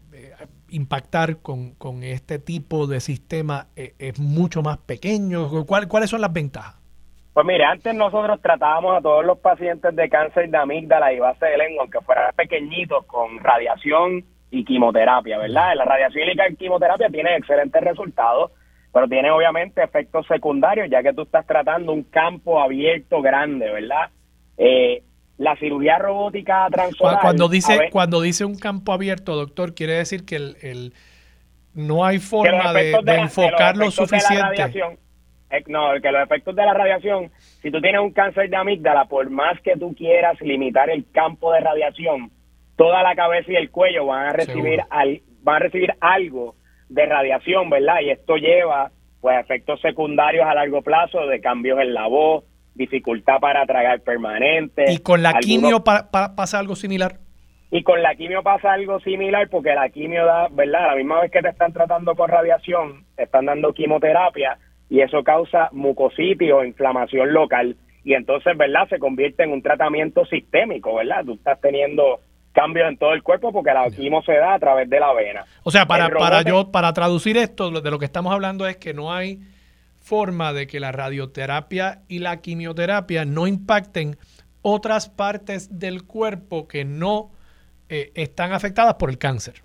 S1: impactar con, este tipo de sistema eh, es mucho más pequeño. ¿Cuáles son las ventajas?
S6: Pues mire, antes nosotros tratábamos a todos los pacientes de cáncer de amígdala y base de lengua, aunque fueran pequeñitos, con radiación y quimoterapia, ¿verdad? La radiación y la quimioterapia tiene excelentes resultados, pero tiene obviamente efectos secundarios, ya que tú estás tratando un campo abierto grande, ¿verdad? Eh, la cirugía robótica transoral...
S1: Cuando dice, cuando dice un campo abierto, doctor, quiere decir que el, no hay forma de, enfocar lo suficiente.
S6: Eh, no, que los efectos de la radiación, si tú tienes un cáncer de amígdala, por más que tú quieras limitar el campo de radiación, toda la cabeza y el cuello van a recibir al, van a recibir algo de radiación, ¿verdad? Y esto lleva pues efectos secundarios a largo plazo de cambios en la voz, dificultad para tragar permanente.
S1: ¿Y con la quimio pasa algo similar?
S6: Y con la quimio pasa algo similar porque la quimio da, ¿verdad? La misma vez que te están tratando con radiación, te están dando quimioterapia y eso causa mucositis o inflamación local y entonces, ¿verdad? Se convierte en un tratamiento sistémico, ¿verdad? Tú estás teniendo cambios en todo el cuerpo porque la quimio se da a través de la vena.
S1: O sea, para, para yo para traducir esto, de lo que estamos hablando es que no hay forma de que la radioterapia y la quimioterapia no impacten otras partes del cuerpo que no eh, están afectadas por el cáncer.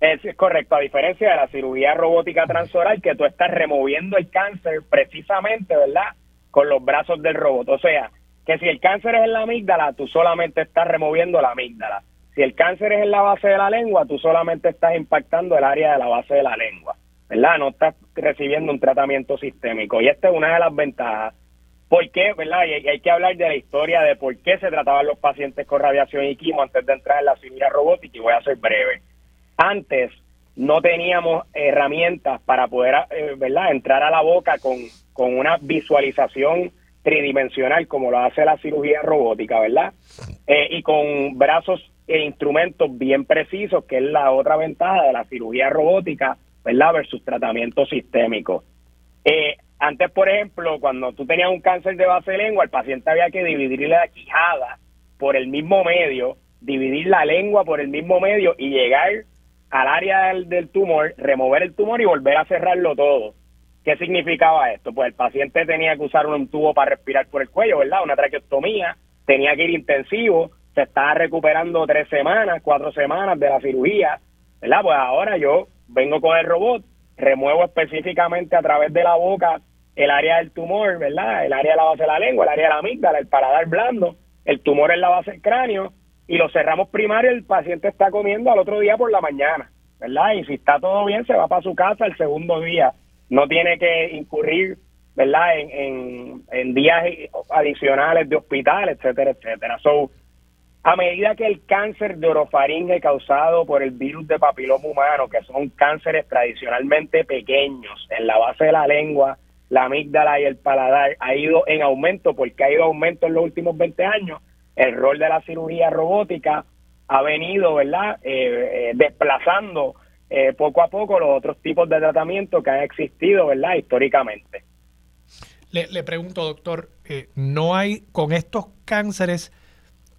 S6: Es, correcto, a diferencia de la cirugía robótica transoral, que tú estás removiendo el cáncer precisamente, ¿verdad? Con los brazos del robot. O sea, que si el cáncer es en la amígdala, tú solamente estás removiendo la amígdala. Si el cáncer es en la base de la lengua, tú solamente estás impactando el área de la base de la lengua, ¿verdad? No estás recibiendo un tratamiento sistémico. Y esta es una de las ventajas. ¿Por qué, verdad? Y hay que hablar de la historia de por qué se trataban los pacientes con radiación y quimo antes de entrar en la cirugía robótica y voy a ser breve. Antes no teníamos herramientas para poder, eh, ¿verdad?, entrar a la boca con, con una visualización tridimensional como lo hace la cirugía robótica, ¿verdad? Eh, y con brazos e instrumentos bien precisos, que es la otra ventaja de la cirugía robótica, ¿verdad? Versus tratamiento sistémico. Eh, antes, por ejemplo, cuando tú tenías un cáncer de base de lengua, el paciente había que dividir la quijada por el mismo medio, dividir la lengua por el mismo medio y llegar al área del, del tumor, remover el tumor y volver a cerrarlo todo. ¿Qué significaba esto? Pues el paciente tenía que usar un tubo para respirar por el cuello, ¿verdad? Una traqueostomía, tenía que ir intensivo, se estaba recuperando tres semanas, cuatro semanas de la cirugía, ¿verdad? Pues ahora yo vengo con el robot, remuevo específicamente a través de la boca el área del tumor, ¿verdad? El área de la base de la lengua, el área de la amígdala, el paladar blando, el tumor en la base del cráneo y lo cerramos primario, el paciente está comiendo al otro día por la mañana, ¿verdad? Y si está todo bien, se va para su casa el segundo día. No tiene que incurrir, ¿verdad? En, en, en días adicionales de hospital, etcétera, etcétera. So, a medida que el cáncer de orofaringe causado por el virus de papiloma humano, que son cánceres tradicionalmente pequeños en la base de la lengua, la amígdala y el paladar, ha ido en aumento, porque ha ido en aumento en los últimos 20 años, el rol de la cirugía robótica ha venido, ¿verdad?, eh, eh, desplazando eh, poco a poco los otros tipos de tratamiento que han existido, ¿verdad?, históricamente.
S1: Le, le pregunto, doctor, ¿no hay con estos cánceres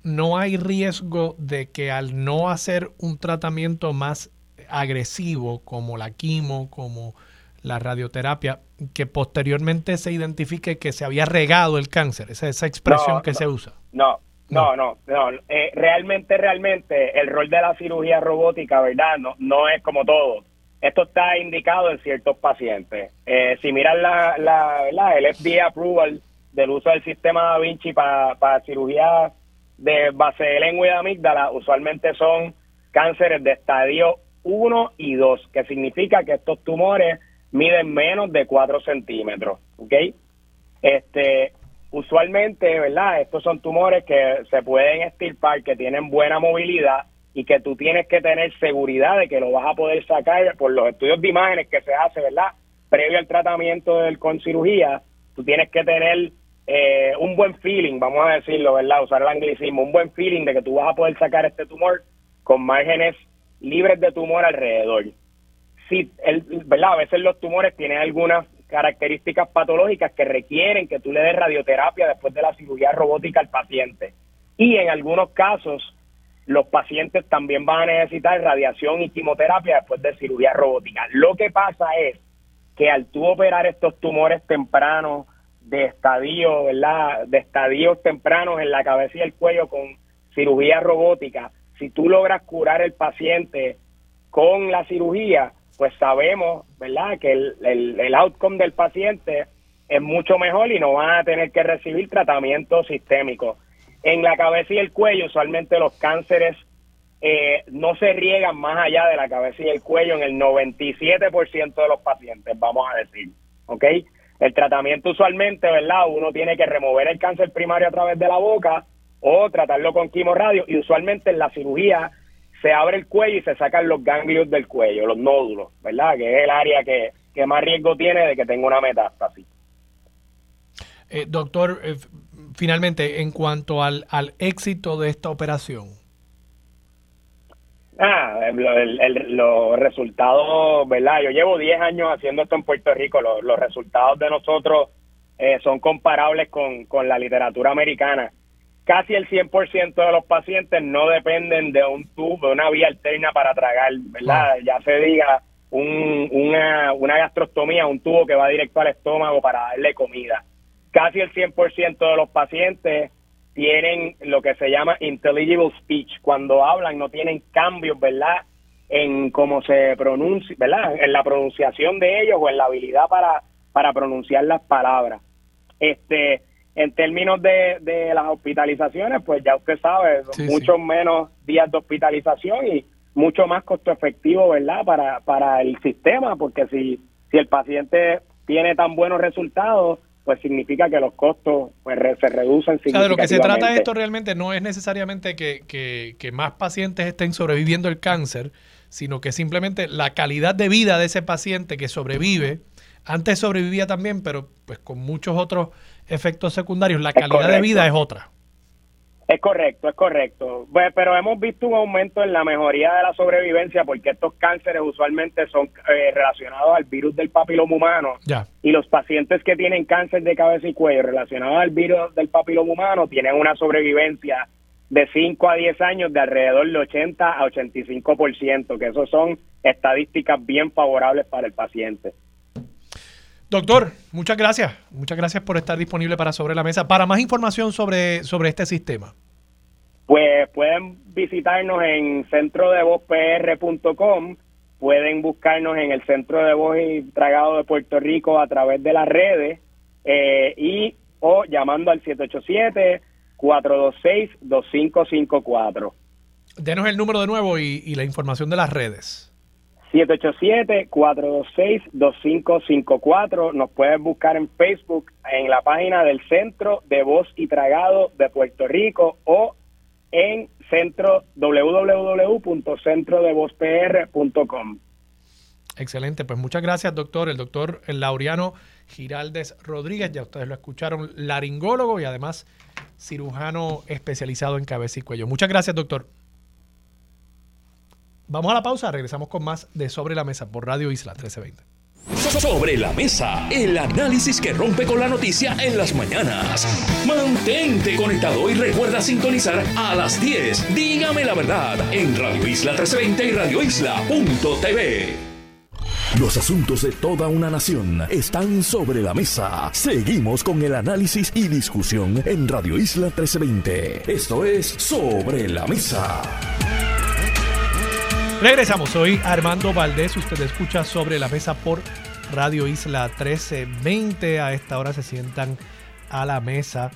S1: no hay riesgo de que al no hacer un tratamiento más agresivo como la quimo, como la radioterapia, que posteriormente se identifique que se había regado el cáncer, esa, esa expresión que se usa.
S6: No, no, no, no. Eh, realmente, realmente el rol de la cirugía robótica, ¿verdad? No, no es como todo. Esto está indicado en ciertos pacientes. Eh, si miran la, la, el FDA approval del uso del sistema Da Vinci para, para cirugía de base de lengua y de amígdala usualmente son cánceres de estadio 1 y 2, que significa que estos tumores miden menos de 4 centímetros, ¿ok? Este, usualmente, ¿verdad? Estos son tumores que se pueden estirpar, que tienen buena movilidad y que tú tienes que tener seguridad de que lo vas a poder sacar por los estudios de imágenes que se hace, ¿verdad? Previo al tratamiento del, con cirugía, tú tienes que tener eh, un buen feeling, vamos a decirlo, ¿verdad? Usar el anglicismo, un buen feeling de que tú vas a poder sacar este tumor con márgenes libres de tumor alrededor. Si, el, ¿verdad? A veces los tumores tienen algunas características patológicas que requieren que tú le des radioterapia después de la cirugía robótica al paciente. Y en algunos casos, los pacientes también van a necesitar radiación y quimioterapia después de cirugía robótica. Lo que pasa es que al tú operar estos tumores tempranos, de estadio, ¿verdad? De estadios tempranos en la cabeza y el cuello con cirugía robótica, si tú logras curar el paciente con la cirugía, pues sabemos, ¿verdad?, que el, el, el outcome del paciente es mucho mejor y no van a tener que recibir tratamiento sistémico. En la cabeza y el cuello, usualmente los cánceres eh, no se riegan más allá de la cabeza y el cuello en el 97% de los pacientes, vamos a decir. ¿Ok? El tratamiento usualmente, ¿verdad? Uno tiene que remover el cáncer primario a través de la boca o tratarlo con quimorradio y usualmente en la cirugía se abre el cuello y se sacan los ganglios del cuello, los nódulos, ¿verdad? Que es el área que, que más riesgo tiene de que tenga una metástasis.
S1: Eh, doctor, eh, finalmente, en cuanto al, al éxito de esta operación,
S6: Ah, los resultados, ¿verdad? Yo llevo 10 años haciendo esto en Puerto Rico. Los, resultados de nosotros eh, son comparables con, con la literatura americana. Casi el 100% de los pacientes no dependen de un tubo, de una vía alterna para tragar, ¿verdad? Ya se diga un, una, una gastrostomía, un tubo que va directo al estómago para darle comida. Casi el 100% de los pacientes tienen lo que se llama intelligible speech. Cuando hablan no tienen cambios, ¿verdad? En cómo se pronuncia, ¿verdad? En la pronunciación de ellos o en la habilidad para, para pronunciar las palabras. Este, en términos de, de las hospitalizaciones, pues ya usted sabe, mucho menos días de hospitalización y mucho más costo efectivo, ¿verdad? Para, para el sistema, porque si, si el paciente tiene tan buenos resultados, pues significa que los costos pues, se reducen significativamente.
S1: O de lo que se trata esto realmente no es necesariamente que, que, más pacientes estén sobreviviendo el cáncer, sino que simplemente la calidad de vida de ese paciente que sobrevive, antes sobrevivía también, pero pues con muchos otros efectos secundarios, la calidad de vida es otra.
S6: Es correcto, es correcto. pero hemos visto un aumento en la mejoría de la sobrevivencia porque estos cánceres usualmente son eh, relacionados al virus del papiloma humano. Y los pacientes que tienen cáncer de cabeza y cuello relacionados al virus del papiloma humano tienen una sobrevivencia de 5 a 10 años de alrededor de 80 a 85%, que eso son estadísticas bien favorables para el paciente.
S1: Doctor, muchas gracias. Muchas gracias por estar disponible para Sobre la Mesa. Para más información sobre, sobre este sistema.
S6: Pues pueden visitarnos en centrodevozpr.com, pueden buscarnos en el Centro de Voz y Tragado de Puerto Rico a través de las redes eh, y o llamando al 787-426-2554.
S1: Denos el número de nuevo y, y la información de las redes.
S6: 787-426-2554. Nos puedes buscar en Facebook, en la página del Centro de Voz y Tragado de Puerto Rico o en centro www.centrodevozpr.com.
S1: Excelente, pues muchas gracias, doctor. El doctor Laureano Giraldes Rodríguez, ya ustedes lo escucharon, laringólogo y además cirujano especializado en cabeza y cuello. Muchas gracias, doctor. Vamos a la pausa, regresamos con más de Sobre la Mesa por Radio Isla 1320.
S2: Sobre la mesa, el análisis que rompe con la noticia en las mañanas. Mantente conectado y recuerda sintonizar a las 10. Dígame la verdad en Radio Isla 1320 y radioisla.tv. Los asuntos de toda una nación están sobre la mesa. Seguimos con el análisis y discusión en Radio Isla 1320. Esto es Sobre la Mesa.
S1: Regresamos, soy Armando Valdés, usted escucha sobre la mesa por Radio Isla 1320. A esta hora se sientan a la mesa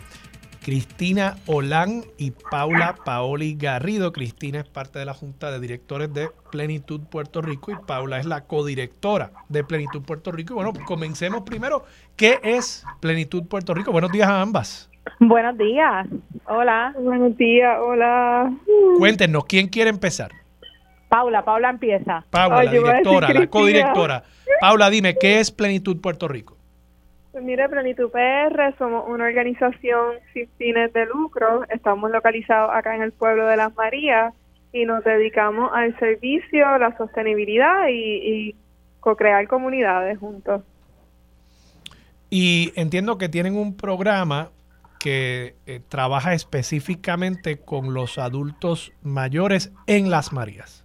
S1: Cristina Olán y Paula Paoli Garrido. Cristina es parte de la Junta de Directores de Plenitud Puerto Rico y Paula es la codirectora de Plenitud Puerto Rico. Y bueno, comencemos primero. ¿Qué es Plenitud Puerto Rico? Buenos días a ambas.
S7: Buenos días. Hola.
S8: Buenos días. Hola.
S1: Cuéntenos, ¿quién quiere empezar?
S7: Paula, Paula empieza.
S1: Paula, la directora, la codirectora. Paula, dime, ¿qué es Plenitud Puerto Rico?
S8: Pues mire, Plenitud PR somos una organización sin fines de lucro. Estamos localizados acá en el pueblo de Las Marías y nos dedicamos al servicio, la sostenibilidad y, co-crear comunidades juntos.
S1: Y entiendo que tienen un programa que eh, trabaja específicamente con los adultos mayores en Las Marías.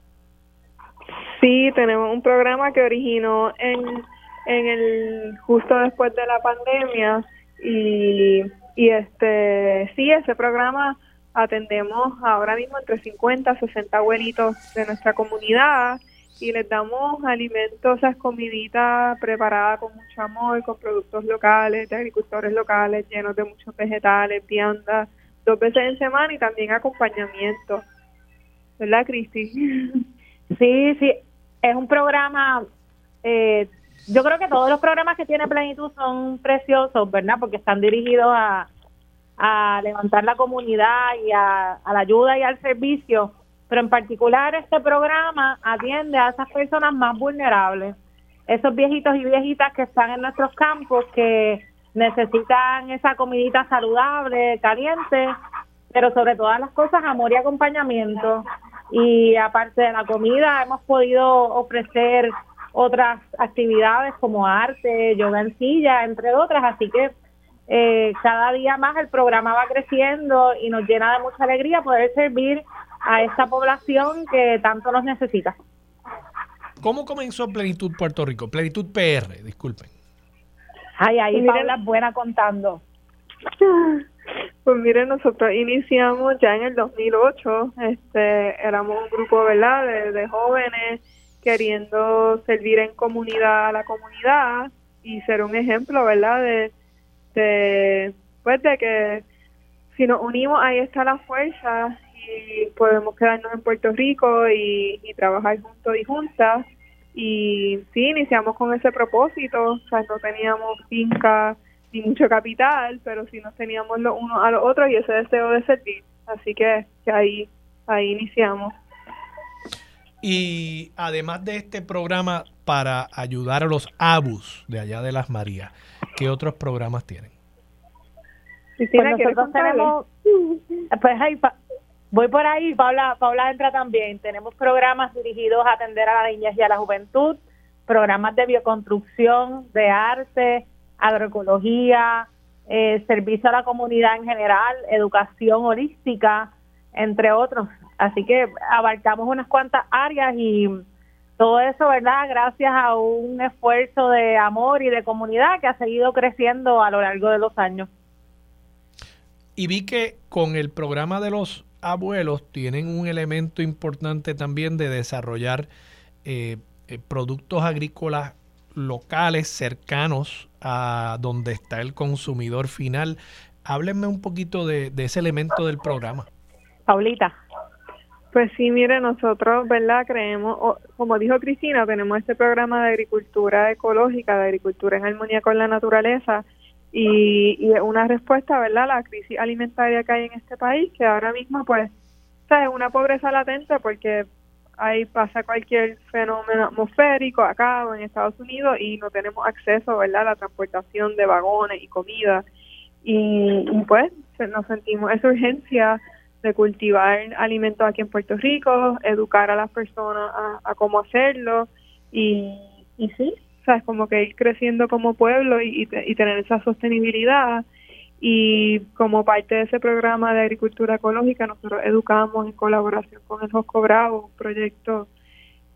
S8: Sí, tenemos un programa que originó en, en el justo después de la pandemia y, y este sí, ese programa atendemos ahora mismo entre 50 a 60 abuelitos de nuestra comunidad y les damos alimentos, esas comiditas preparadas con mucho amor, con productos locales, de agricultores locales, llenos de muchos vegetales, viandas, dos veces en semana y también acompañamiento. ¿Verdad, Cristi?
S7: Sí, sí, es un programa, eh, yo creo que todos los programas que tiene Plenitud son preciosos, ¿verdad? Porque están dirigidos a, levantar la comunidad y a, a la ayuda y al servicio pero en particular este programa atiende a esas personas más vulnerables, esos viejitos y viejitas que están en nuestros campos, que necesitan esa comidita saludable, caliente, pero sobre todas las cosas amor y acompañamiento. Y aparte de la comida, hemos podido ofrecer otras actividades como arte, yoga en silla, entre otras, así que eh, cada día más el programa va creciendo y nos llena de mucha alegría poder servir a esta población que tanto nos necesita.
S1: ¿Cómo comenzó Plenitud Puerto Rico? Plenitud PR, disculpen.
S7: Ay, ahí Paula es buena contando.
S8: Pues miren, nosotros iniciamos ya en el 2008, este, éramos un grupo, ¿verdad?, de, de jóvenes queriendo servir en comunidad a la comunidad y ser un ejemplo, ¿verdad?, de, de, pues de que si nos unimos ahí está la fuerza y podemos quedarnos en Puerto Rico y, trabajar juntos y juntas. Y sí, iniciamos con ese propósito, o sea, no teníamos finca ni mucho capital, pero sí nos teníamos los unos a los otros y ese deseo de servir. Así que, que ahí, ahí iniciamos.
S1: Y además de este programa para ayudar a los ABUS de allá de las Marías, ¿qué otros programas tienen?
S7: pues nosotros tenemos, pues hay, Voy por ahí, Paula, Paula entra también. Tenemos programas dirigidos a atender a la niñez y a la juventud, programas de bioconstrucción, de arte, agroecología, eh, servicio a la comunidad en general, educación holística, entre otros. Así que abarcamos unas cuantas áreas y todo eso, ¿verdad? Gracias a un esfuerzo de amor y de comunidad que ha seguido creciendo a lo largo de los años.
S1: Y vi que con el programa de los abuelos tienen un elemento importante también de desarrollar eh, eh, productos agrícolas locales cercanos a donde está el consumidor final. Háblenme un poquito de, ese elemento del programa.
S7: Paulita.
S8: Pues sí, mire, nosotros, ¿verdad? Creemos, como dijo Cristina, tenemos este programa de agricultura ecológica, de agricultura en armonía con la naturaleza, y, y una respuesta, ¿verdad?, a la crisis alimentaria que hay en este país, que ahora mismo, pues, es una pobreza latente porque ahí pasa cualquier fenómeno atmosférico acá o en Estados Unidos y no tenemos acceso, ¿verdad?, a la transportación de vagones y comida. Y, pues nos sentimos esa urgencia de cultivar alimentos aquí en Puerto Rico, educar a las personas a, cómo hacerlo y, y sí, es como que ir creciendo como pueblo y, tener esa sostenibilidad. Y como parte de ese programa de agricultura ecológica, nosotros educamos en colaboración con el Josco Bravo, un proyecto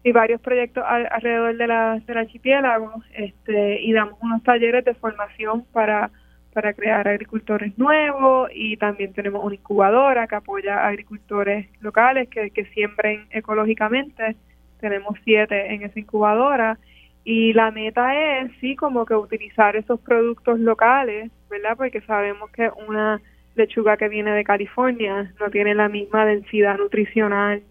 S8: y varios proyectos alrededor de la, del archipiélago, este, y damos unos talleres de formación para, para crear agricultores nuevos y también tenemos una incubadora que apoya a agricultores locales que, que siembren ecológicamente. Tenemos siete en esa incubadora y la meta es, sí, como que utilizar esos productos locales, ¿verdad? Porque sabemos que una lechuga que viene de California no tiene la misma densidad nutricional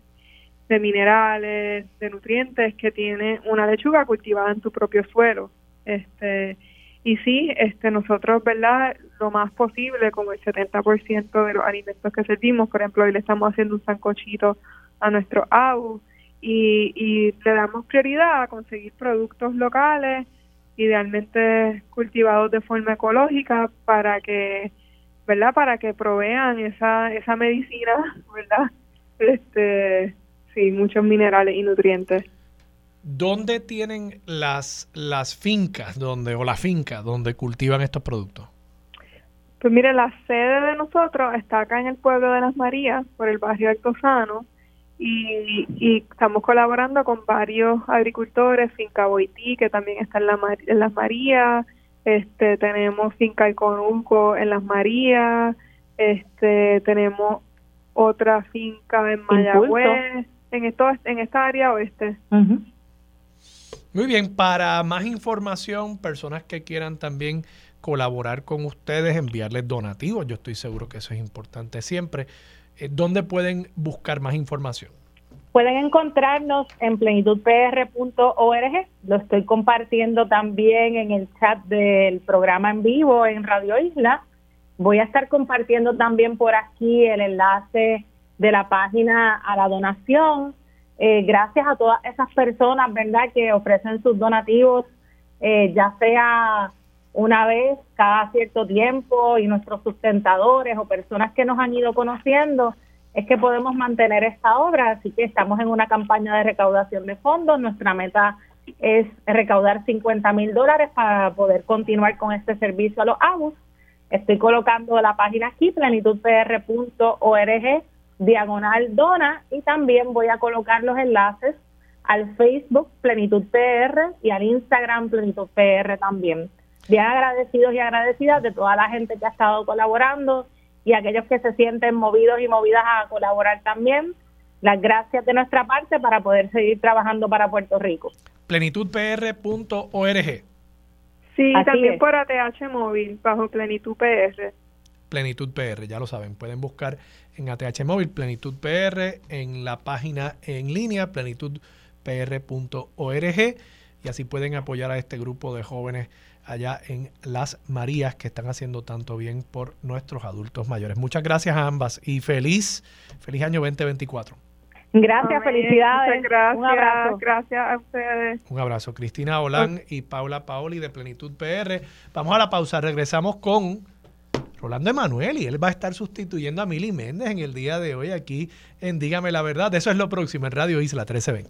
S8: de minerales, de nutrientes que tiene una lechuga cultivada en tu propio suelo. Este, y sí, este nosotros, ¿verdad? Lo más posible, como el 70% de los alimentos que servimos, por ejemplo, hoy le estamos haciendo un sancochito a nuestro AU, y, y le damos prioridad a conseguir productos locales, idealmente cultivados de forma ecológica para que, ¿verdad? Para que provean esa, esa medicina, ¿verdad? Este, sí, muchos minerales y nutrientes.
S1: ¿Dónde tienen las, las fincas donde, o la finca donde cultivan estos productos?
S8: Pues mire, la sede de nosotros está acá en el pueblo de Las Marías, por el barrio Altozano, y, estamos colaborando con varios agricultores, Finca Boití, que también está en, la, en Las Marías, este, tenemos Finca Iconulco en Las Marías, este, tenemos otra finca en Mayagüez, en, esto, en esta área oeste.
S1: Muy bien, para más información, personas que quieran también colaborar con ustedes, enviarles donativos, yo estoy seguro que eso es importante siempre. Eh, ¿Dónde pueden buscar más información?
S7: Pueden encontrarnos en plenitudpr.org. Lo estoy compartiendo también en el chat del programa en vivo en Radio Isla. Voy a estar compartiendo también por aquí el enlace de la página a la donación. Eh, gracias a todas esas personas, ¿verdad?, que ofrecen sus donativos, eh, ya sea una vez cada cierto tiempo y nuestros sustentadores o personas que nos han ido conociendo es que podemos mantener esta obra, así que estamos en una campaña de recaudación de fondos. Nuestra meta es recaudar 50 mil dólares para poder continuar con este servicio a los ABUS. Estoy colocando la página aquí, plenitudpr.org, diagonal dona, y también voy a colocar los enlaces al Facebook Plenitud PR y al Instagram Plenitud PR también. Bien agradecidos y agradecidas de toda la gente que ha estado colaborando y aquellos que se sienten movidos y movidas a colaborar también. Las gracias de nuestra parte para poder seguir trabajando para Puerto Rico.
S1: Plenitudpr.org.
S8: Sí, también por ATH Móvil, bajo Plenitud PR.
S1: Plenitud PR, ya lo saben, pueden buscar en ATH Móvil Plenitud PR en la página en línea plenitudpr.org y así pueden apoyar a este grupo de jóvenes allá en Las Marías que están haciendo tanto bien por nuestros adultos mayores. Muchas gracias a ambas y feliz, feliz año 2024.
S7: Gracias, felicidades.
S8: gracias, Un abrazo. Gracias a ustedes.
S1: Un abrazo. Cristina Olán y Paula Paoli de Plenitud PR. Vamos a la pausa. Regresamos con Rolando Emanuel y él va a estar sustituyendo a Mili Méndez en el día de hoy aquí en Dígame la Verdad. Eso es lo próximo en Radio Isla 1320.